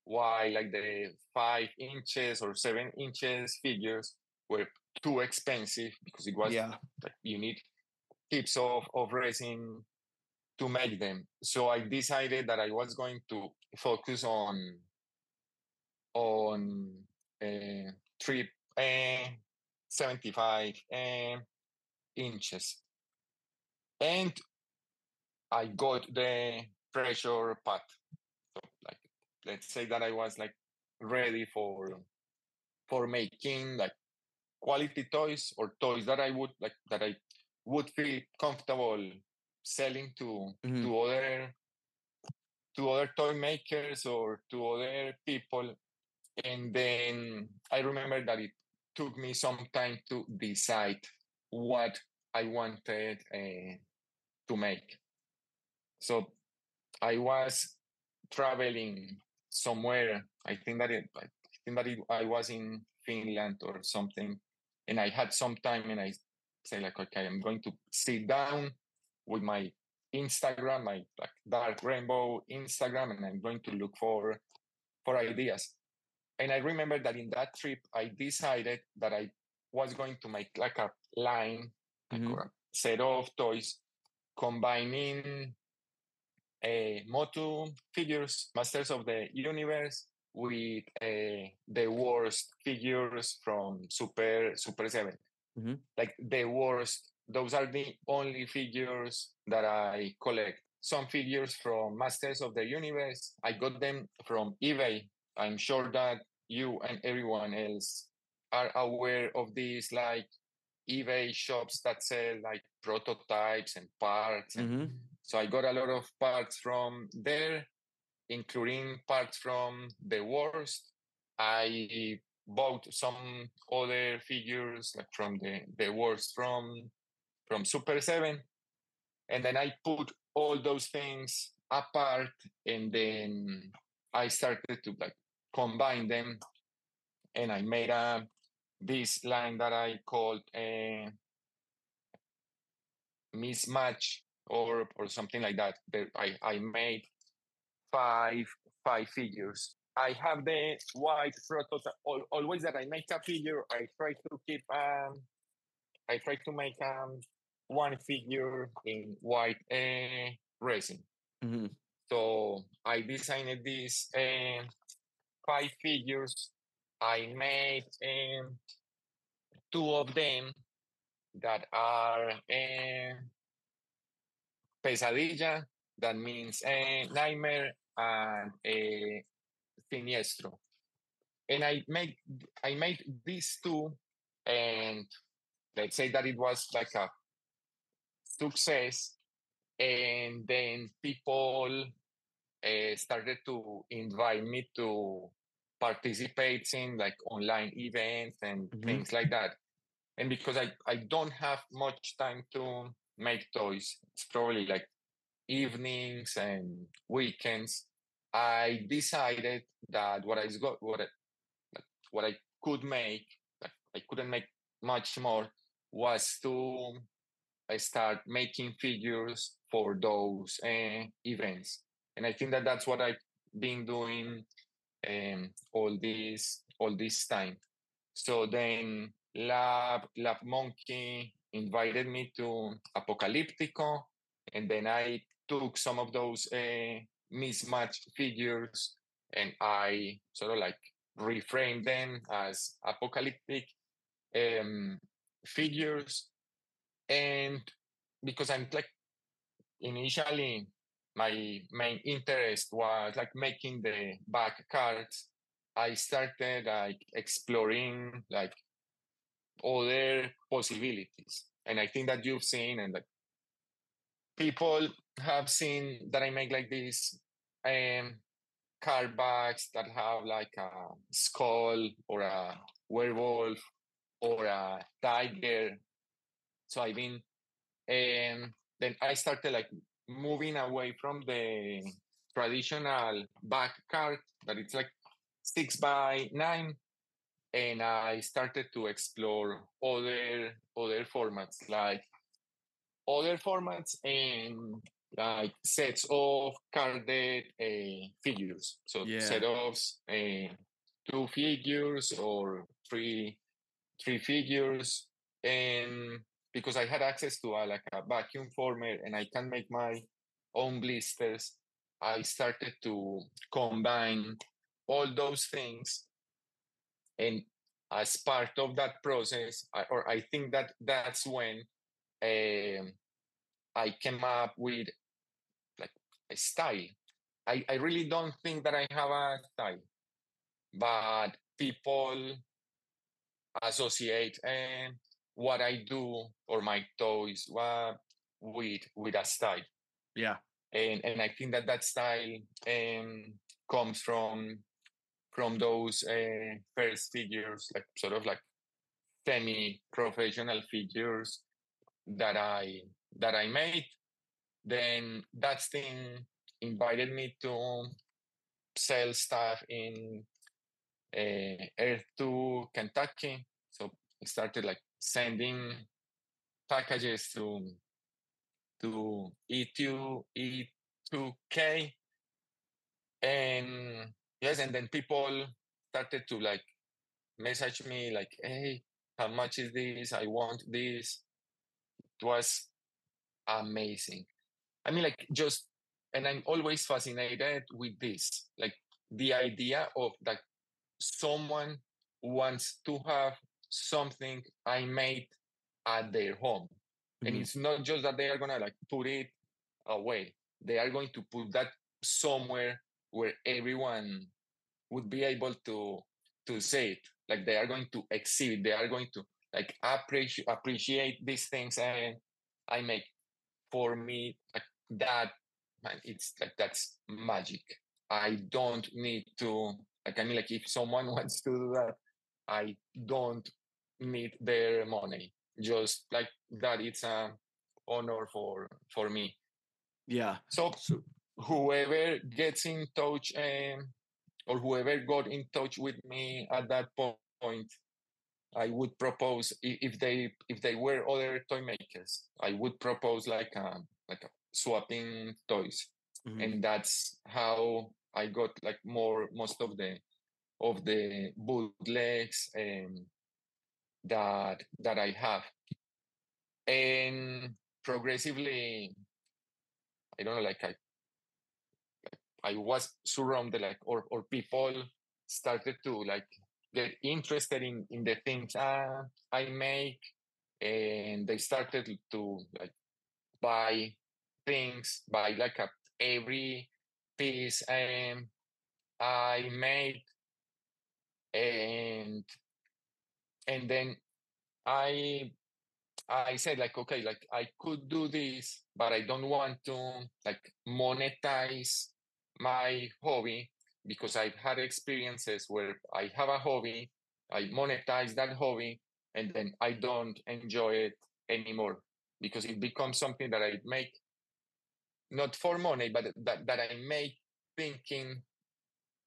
while like the five inches or seven inches figures were too expensive because it was Yeah. like you need tips of, of resin to make them. So I decided that I was going to focus on on uh, three uh, 75 uh, inches. And I got the pressure pot. So like let's say that I was like ready for for making like quality toys or toys that I would like that I would feel comfortable selling to Mhm. to other to other toy makers or to other people. And then I remember that it took me some time to decide what I wanted uh, to make. So I was traveling somewhere. I think that it, I think that it, I was in Finland or something, and I had some time, and I say like, okay, I'm going to sit down with my Instagram, my like dark rainbow Instagram, and I'm going to look for for ideas. And I remember that in that trip, I decided that I was going to make like a line, Mhm. like a set of toys, combining uh, Motu figures, Masters of the Universe, with uh, the worst figures from Super Super 7 Mhm. Like the worst. Those are the only figures that I collect. Some figures from Masters of the Universe. I got them from eBay. I'm sure that you and everyone else are aware of these like eBay shops that sell like prototypes and parts and Mhm. so I got a lot of parts from there, including parts from the worst. I bought some other figures like from the, the worst from from Super 7. And then I put all those things apart and then I started to like combine them and I made a this line that I called a mismatch or or something like that. I I made five five figures. I have the white prototype. Always that I make a figure, I try to keep um, I try to make um one figure in white uh, resin. Mhm. So I designed these uh, five figures. I made um, two of them that are uh, pesadilla, that means a nightmare, and a siniestro. And I made I made these two, and let's say that it was like a success, and then people uh, started to invite me to participate in like online events and Mhm. things like that. And because I, I don't have much time to make toys, it's probably like evenings and weekends. I decided that what I got, what I, what I could make, I couldn't make much more, was to I start making figures for those uh, events. And I think that that's what I've been doing um, all this all this time. So then Lab Lab Monkey invited me to Apocalyptico, and then I took some of those uh, mismatched figures and I sort of like reframed them as apocalyptic um, figures. And because I'm like initially my main interest was like making the back cards i started like exploring like other possibilities and i think that you've seen and that people have seen that i make like these um card backs that have like a skull or a werewolf or a tiger. So i've been um then i started like moving away from the traditional back card that it's like six by nine and i started to explore other other formats like other formats and like sets of carded uh, figures so Yeah. set of uh, two figures or three three figures and because I had access to a, like a vacuum former and I can make my own blisters, I started to combine all those things. And as part of that process, I, or I think that that's when um, I came up with style. I, I really don't think that I have a style, but people associate um, what I do or my toys with with a style, Yeah. and and I think that that style um, comes from from those uh, first figures, like sort of like semi-professional figures that I that I made. Then that thing invited me to sell stuff in uh, Earth to Kentucky. So I started like sending packages to to E2 E2K, and yes, and then people started to like message me like, "Hey, how much is this? I want this." It was amazing. I mean, like just, and I'm always fascinated with this, like the idea of like someone wants to have something I made at their home. Mm-hmm. And it's not just that they are gonna like put it away. They are going to put that somewhere where everyone would be able to to say it. Like they are going to exhibit, they are going to like appreciate appreciate these things and I make for me like that man, it's like that's magic. I don't need to like I mean like if someone wants to do that, I don't need their money. Just like that it's a honor for for me. Yeah. So, so whoever gets in touch um, or whoever got in touch with me at that point i would propose if they if they were other toy makers i would propose like a um, like a swapping toys mm-hmm. and that's how i got like more most of the of the bootlegs um, that that i have and progressively i don't know like i I was surrounded like or or people started to like get interested in in the things uh, I make and they started to like buy things by like a, every piece um, I made and and then I I said like okay like I could do this but I don't want to like monetize my hobby because I've had experiences where I have a hobby, I monetize that hobby, and then I don't enjoy it anymore because it becomes something that I make not for money, but that, that I make thinking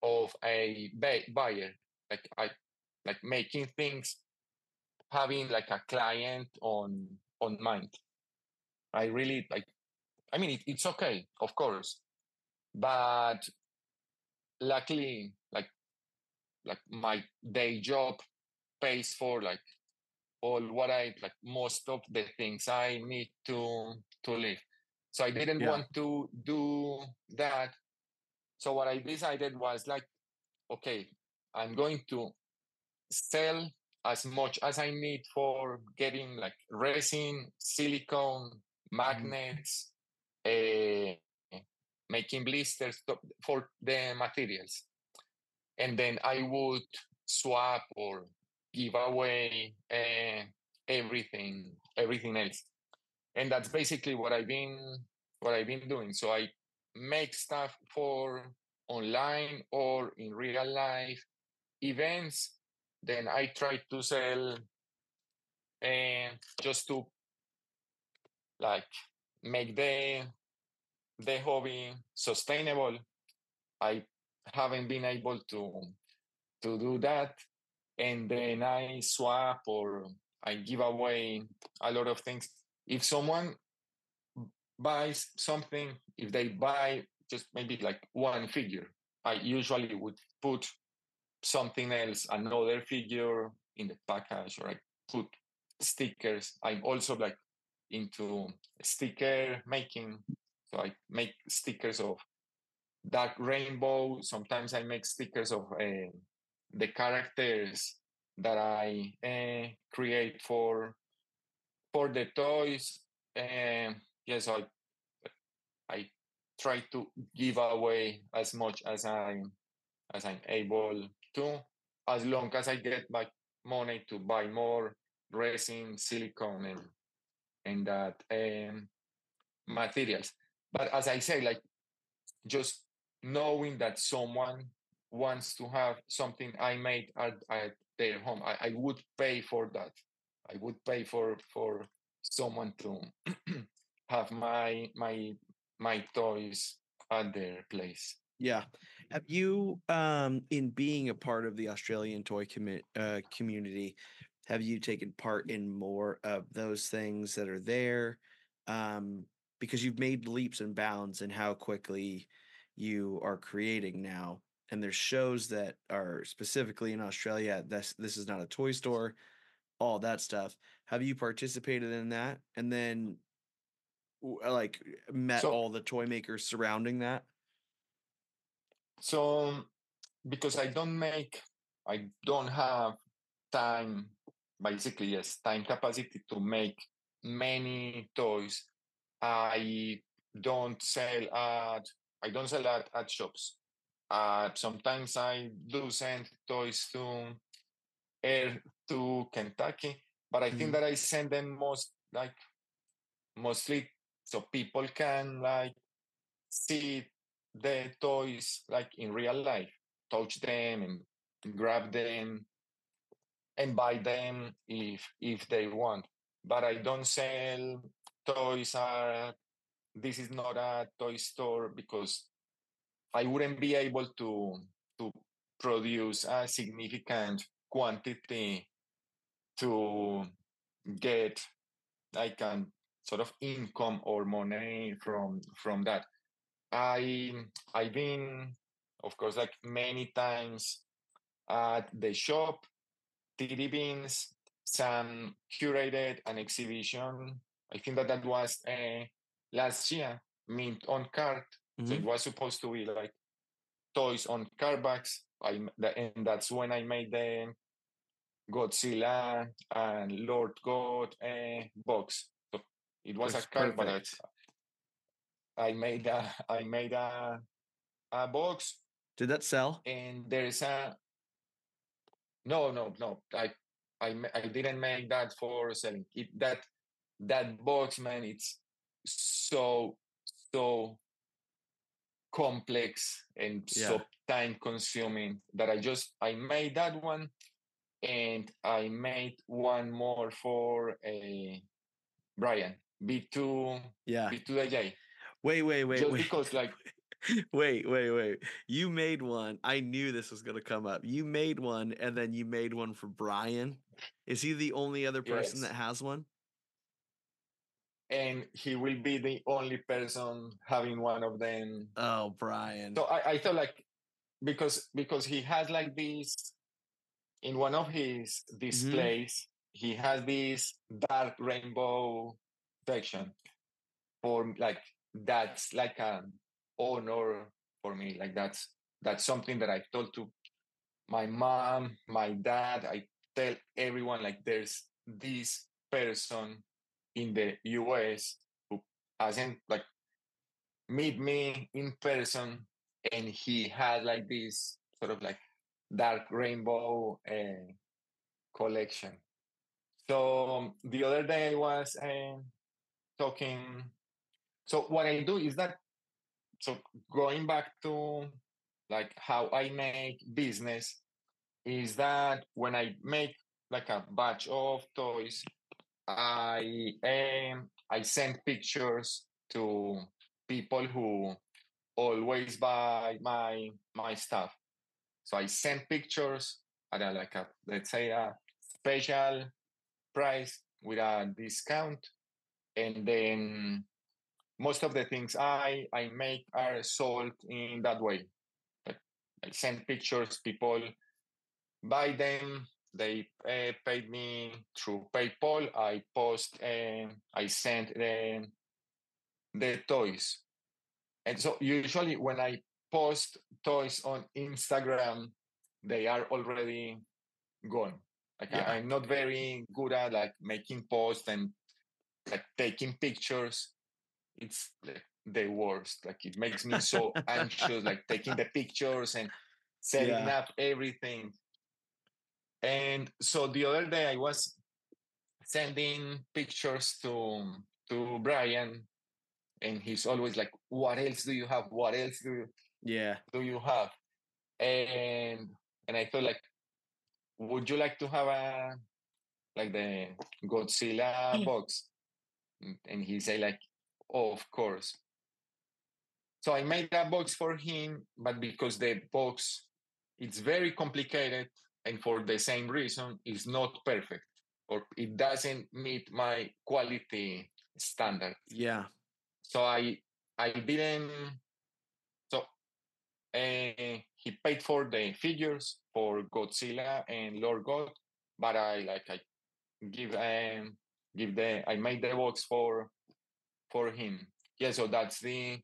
of a buyer, like I like making things, having like a client on on mind. I really like. I mean, it, it's okay, of course, but luckily like like my day job pays for like all what i like most of the things i need to to live so i didn't yeah. want to do that so what i decided was like okay i'm going to sell as much as i need for getting like resin silicone mm-hmm. magnets mm-hmm. uh, making blisters for the materials. And then I would swap or give away uh, everything, everything else. And that's basically what I've been what I've been doing. So I make stuff for online or in real life events. Then I try to sell and uh, just to like make the the hobby sustainable. I haven't been able to to do that, and then I swap or I give away a lot of things. If someone buys something, if they buy just maybe like one figure, I usually would put something else, another figure in the package, or I put stickers. I'm also like into sticker making so I make stickers of dark rainbow. Sometimes I make stickers of uh, the characters that I uh, create for for the toys. Uh, yes, I I try to give away as much as I'm as I'm able to, as long as I get my money to buy more resin, silicone, and and that um, materials. But as I say, like just knowing that someone wants to have something I made at, at their home, I, I would pay for that. I would pay for for someone to have my my my toys at their place. Yeah. Have you, um, in being a part of the Australian toy commi- uh, community, have you taken part in more of those things that are there? Um, because you've made leaps and bounds in how quickly you are creating now. And there's shows that are specifically in Australia. This this is not a toy store, all that stuff. Have you participated in that? And then uh, like met So all the toy makers surrounding that? so because I don't make I don't have time basically yes time capacity to make many toys. I don't sell at I don't sell at, at shops. Uh, sometimes I do send toys to air to Kentucky, but I think Mhm. that I send them most like mostly so people can like see the toys like in real life, touch them and grab them and buy them if if they want. But I don't sell toys at this is not a toy store because I wouldn't be able to to produce a significant quantity to get like a sort of income or money from from that. I I've been of course like many times at the shop, TD Beans, some curated an exhibition. I think that that was uh, last year, Mint on Card. So it was supposed to be like toys on card backs. I and that's when I made the Godzilla and Lord God uh, box. So it was That's a card, but I, perfect. I made a I made a a box, Did that sell? and there's a no no no I I I didn't make that for selling. It that that box man, it's so so complex and Yeah. so time consuming that I just I made that one and I made one more for eh, a Brian B2 Yeah. B2DJ Wait, wait, wait, just wait. because like Wait, wait, wait. You made one. I knew this was going to come up. You made one and then you made one for Brian. Is he the only other person Yes. that has one? and he will be the only person having one of them Oh, Brian. so I, I thought like because because he has like this in one of his mm-hmm. displays he has this dark rainbow section for like that's like an honor for me like that's that's something that i told to my mom my dad i tell everyone like there's this person in the us who hasn't like meet me in person and he had like this sort of like dark rainbow uh, collection. So um, the other day i was uh, talking so what i do is that so going back to like how i make business is that when i make like a batch of toys i um, i send pictures to people who always buy my my stuff so i send pictures at a, like a let's say a special price with a discount. And then most of the things i i make are sold in that way. Like i send pictures people buy them they uh, paid me through paypal. I post and i send them the toys. And so usually when i post toys on instagram they are already gone. Like I- Yeah. i'm not very good at like making posts and like taking pictures. It's like the worst. Like it makes me so anxious like taking the pictures and setting Yeah. up everything. And so the other day i was sending pictures to to brian and he's always like what else do you have? What else do you Yeah. do you have and and i thought like would you like to have a like the godzilla box Mm, and he say like oh, of course so I made a box for him, but because the box it's very complicated and for the same reason is not perfect or it doesn't meet my quality standard. Yeah. So I I didn't uh, he paid for the figures for Godzilla and Lord God, but I like I give um give the I made the box for for him. Yeah, so that's the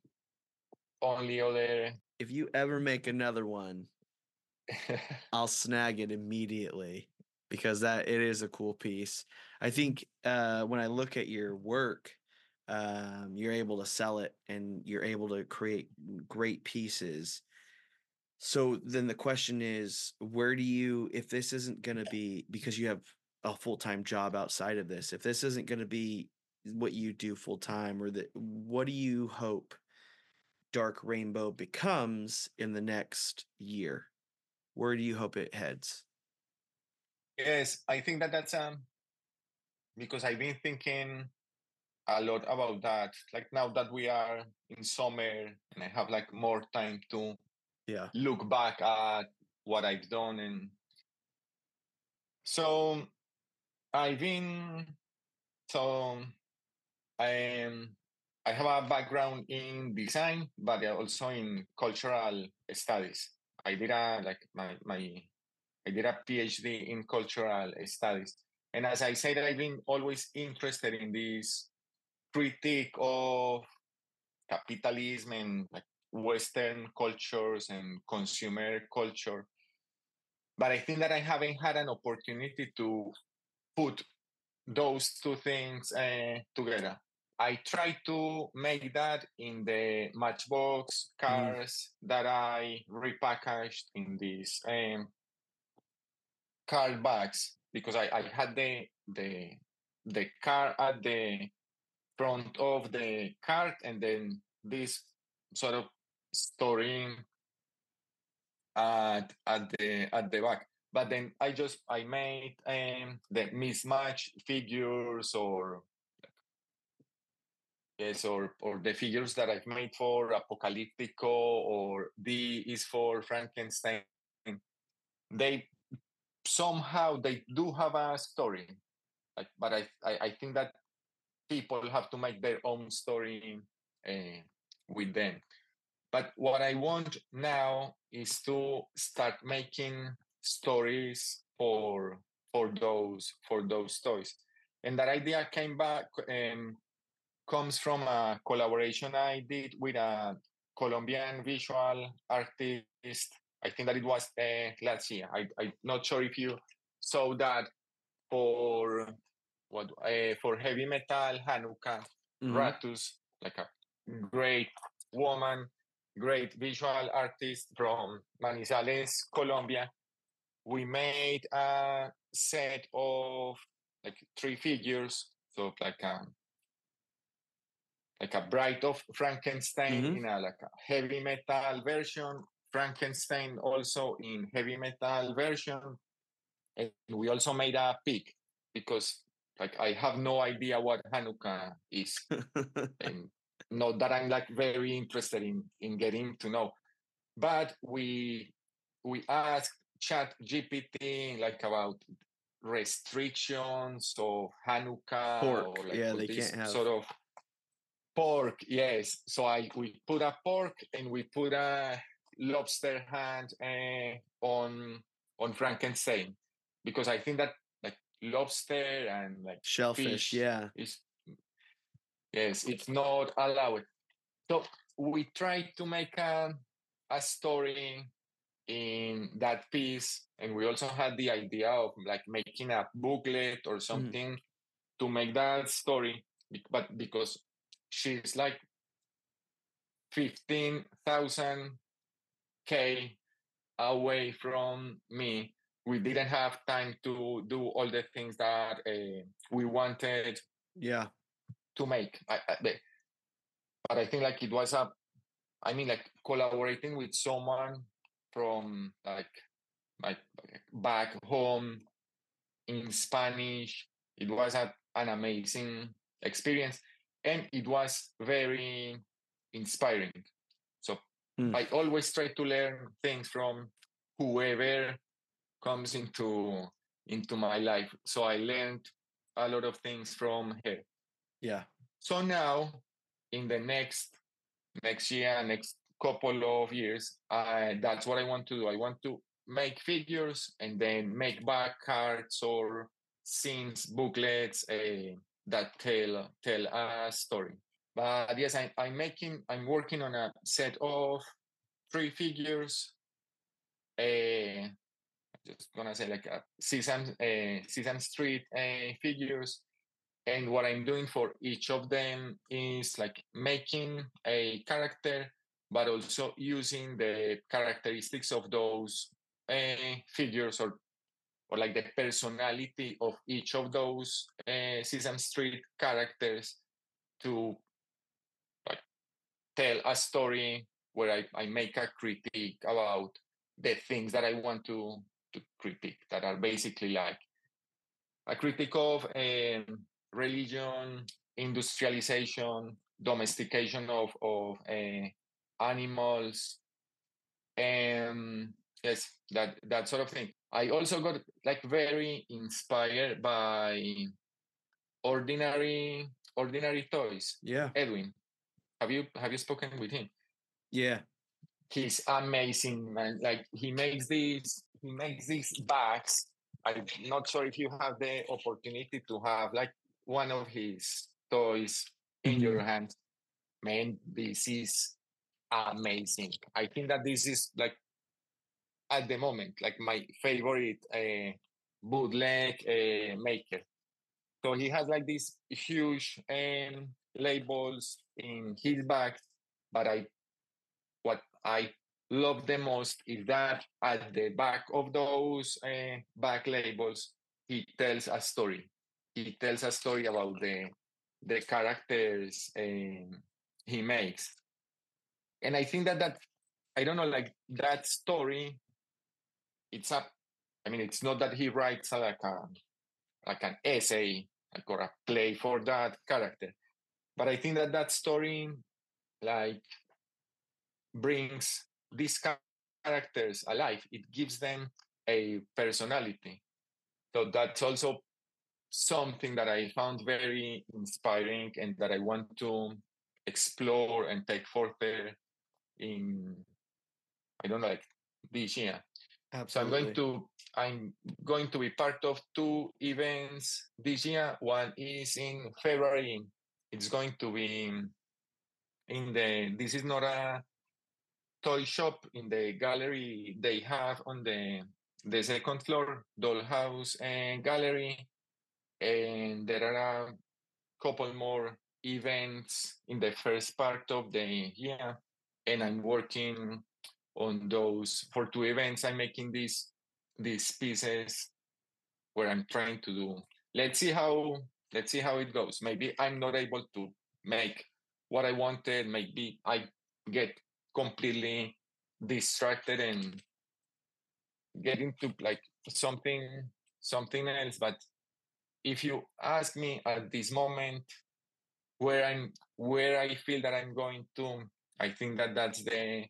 only other If you ever make another one, I'll snag it immediately because that it is a cool piece. I think uh, when I look at your work, um, you're able to sell it and you're able to create great pieces. So then the question is, where do you, if this isn't going to be because you have a full time job outside of this, if this isn't going to be what you do full time, or that, what do you hope Dark Rainbow becomes in the next year? Where do you hope it heads? Yes, I think that that's um because I've been thinking a lot about that. Like now that we are in summer and I have like more time to Yeah. look back at what I've done and so I've been so i am I have a background in design, but also in cultural studies. I did a like my my I did a PhD in cultural studies. And as I said, I've been always interested in this critique of capitalism and like Western cultures and consumer culture. But I think that I haven't had an opportunity to put those two things uh, together. I try to make that in the Matchbox cars that I repackaged in these um, card backs because I, I had the the the car at the front of the cart and then this sort of storing at at the at the back. But then i just i made um the mismatch figures or yes or or the figures that i've made for apocalyptico or d is for frankenstein. They somehow they do have a story like, but I, I i think that people have to make their own story uh, with them but what i want now is to start making stories for for those for those toys. And that idea came back um, comes from a collaboration i did with a colombian visual artist. I think that it was uh, last year. I, i'm not sure if you saw that for what uh, for heavy metal hanukkah Mhm. ratus like a great woman great visual artist from manizales colombia. We made a set of like three figures so like a like a bride of frankenstein Mhm. in a like a heavy metal version frankenstein also in heavy metal version. And we also made a pig because like i have no idea what hanukkah is. And not that i'm like very interested in in getting to know. But we we asked chat gpt like about restrictions of hanukkah Pork, or like yeah, they can't have- sort of pork yes. So i we put a pork and we put a lobster hand uh, on on frankenstein because i think that like lobster and like Shellfish, fish yeah. is yes it's not allowed so we try to make a, a story in that piece and we also had the idea of like making a booklet or something to make that story but because she's like 15,000 k away from me we didn't have time to do all the things that uh, we wanted Yeah. To make. I, I, but I think like it was a, I mean like collaborating with someone from like like back home in Spanish. It was a, an amazing experience, and it was very inspiring mm. I always try to learn things from whoever comes into into my life. So I learned a lot of things from her. Yeah. So now, in the next next year, next couple of years, I, that's what I want to do. I want to make figures and then make back cards or scenes, booklets uh, that tell tell a story. But yes, I, I'm making, I'm working on a set of three figures. Uh, just gonna say like a Sesame, uh, Sesame Street uh, figures. And what I'm doing for each of them is like making a character, but also using the characteristics of those uh, figures or or like the personality of each of those uh, Sesame Street characters to like tell a story where I, I make a critique about the things that I want to to critique that are basically like a critique of um, religion, industrialization, domestication of of uh, animals, and yes, that that sort of thing. I also got like very inspired by ordinary ordinary toys. Yeah, Edwin, have you have you spoken with him? Yeah, he's amazing, man. Like he makes these he makes these bags. I'm not sure if you have the opportunity to have like one of his toys in mm-hmm. your hand. Man, this is amazing. I think that this is like at the moment like my favorite uh, bootleg uh, maker. So he has like these huge um, labels in his bags, but I what I love the most is that at the back of those uh, back labels, he tells a story. He tells a story about the the characters um, he makes, and I think that that I don't know, like that story. It's a, I mean, it's not that he writes like a like an essay like, or a play for that character, but I think that that story, like, brings these characters alive. It gives them a personality. So that's also something that I found very inspiring and that I want to explore and take further in I don't know like this year. Absolutely. So I'm going to I'm going to be part of two events this year. One is in February. It's going to be in the this is not a toy shop in the gallery they have on the the second floor, dollhouse and gallery, and there are a couple more events in the first part of the year, and I'm working on those for two events. I'm making these these pieces where I'm trying to do. Let's see how let's see how it goes. Maybe I'm not able to make what I wanted. Maybe I get completely distracted and get into like something something else but if you ask me at this moment where i'm where i feel that i'm going to i think that that's the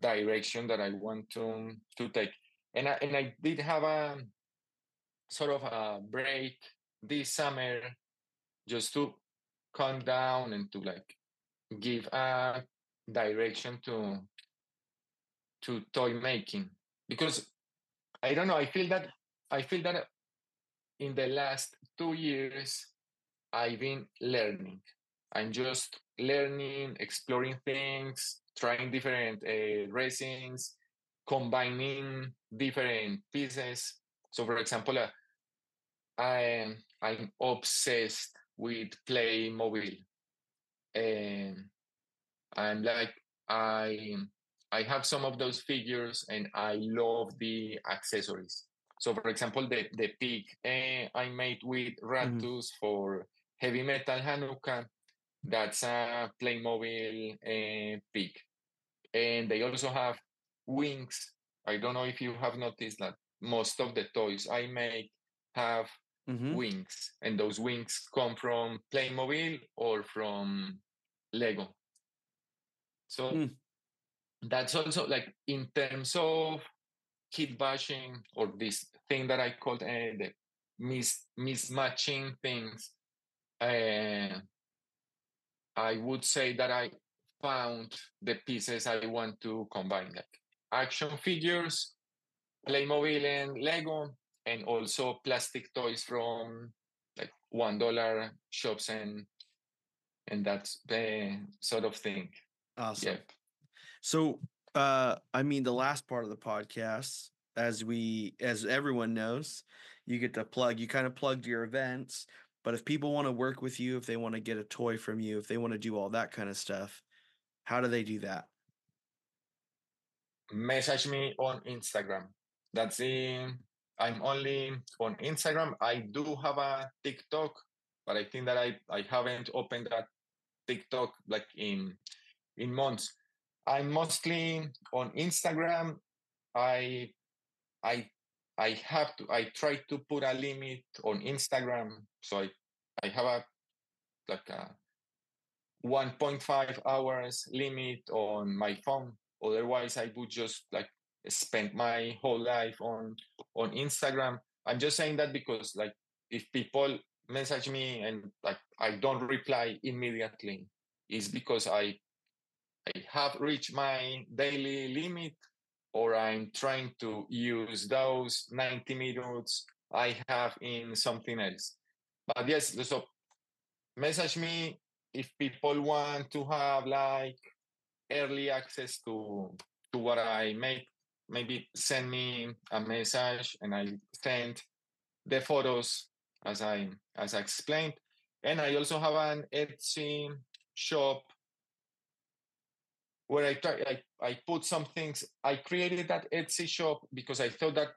direction that i want to to take. And i, and I did have a sort of a break this summer just to calm down and to like give a direction to to toy making. Because i don't know i feel that i feel that in the last two years i've been learning. I'm just learning exploring things trying different uh, resins combining different pieces. So for example uh, i i'm obsessed with playmobil. And I'm like I I have some of those figures and I love the accessories. So, for example, the the pig uh, I made with Ratus mm-hmm. for Heavy Metal Hanukkah, that's a Playmobil uh, pig, and they also have wings. I don't know if you have noticed that most of the toys I make have mm-hmm. wings, and those wings come from Playmobil or from Lego. So mm. that's also like in terms of kit bashing or this thing that I called uh, the mis mismatching things. Uh, I would say that I found the pieces I want to combine, like action figures, Playmobil and Lego, and also plastic toys from like one dollar shops and and that's the sort of thing. Awesome. So, uh, I mean, the last part of the podcast, as we, as everyone knows, you get to plug. You kind of plugged your events, but if people want to work with you, if they want to get a toy from you, if they want to do all that kind of stuff, how do they do that? Message me on Instagram. That's it. I'm only on Instagram. I do have a TikTok, but I think that I, I haven't opened that TikTok like in in months. I'm mostly on Instagram. I I I have to I try to put a limit on Instagram. So I I have a like a 1.5 hours limit on my phone. Otherwise I would just like spend my whole life on on Instagram. I'm just saying that because like if people message me and like I don't reply immediately, is because I I have reached my daily limit or I'm trying to use those 90 minutes I have in something else. But yes, so message me if people want to have like early access to to what I make. Maybe send me a message and I send the photos as I as I explained. And I also have an Etsy shop where I try I, I put some things. I created that Etsy shop because I thought that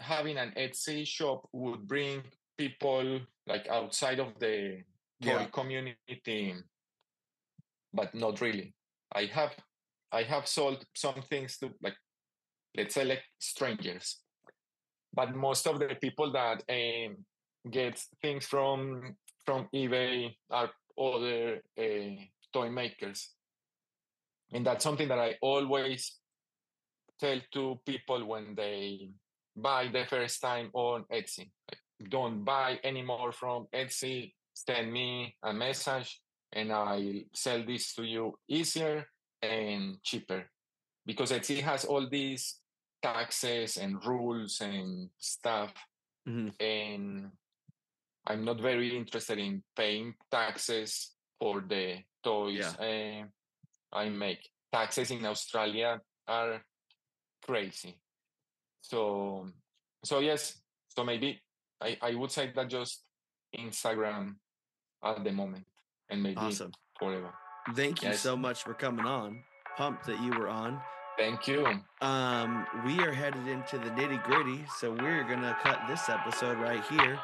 having an Etsy shop would bring people like outside of the toy Yeah. community, but not really. I have I have sold some things to like let's say like strangers, but most of the people that um, get things from from eBay are other uh, toy makers, and that's something that I always tell to people when they buy the first time on Etsy. Like, don't buy anymore from Etsy. Send me a message, and I'll sell this to you easier and cheaper because Etsy has all these taxes and rules and stuff Mhm. and I'm not very interested in paying taxes for the toys uh, I make. Taxes in Australia are crazy. So, so yes. So maybe I, I would say that just Instagram at the moment, and maybe Awesome. forever. Thank you Yes. so much for coming on. Pumped that you were on. Thank you. Um, we are headed into the nitty gritty, so we're gonna cut this episode right here.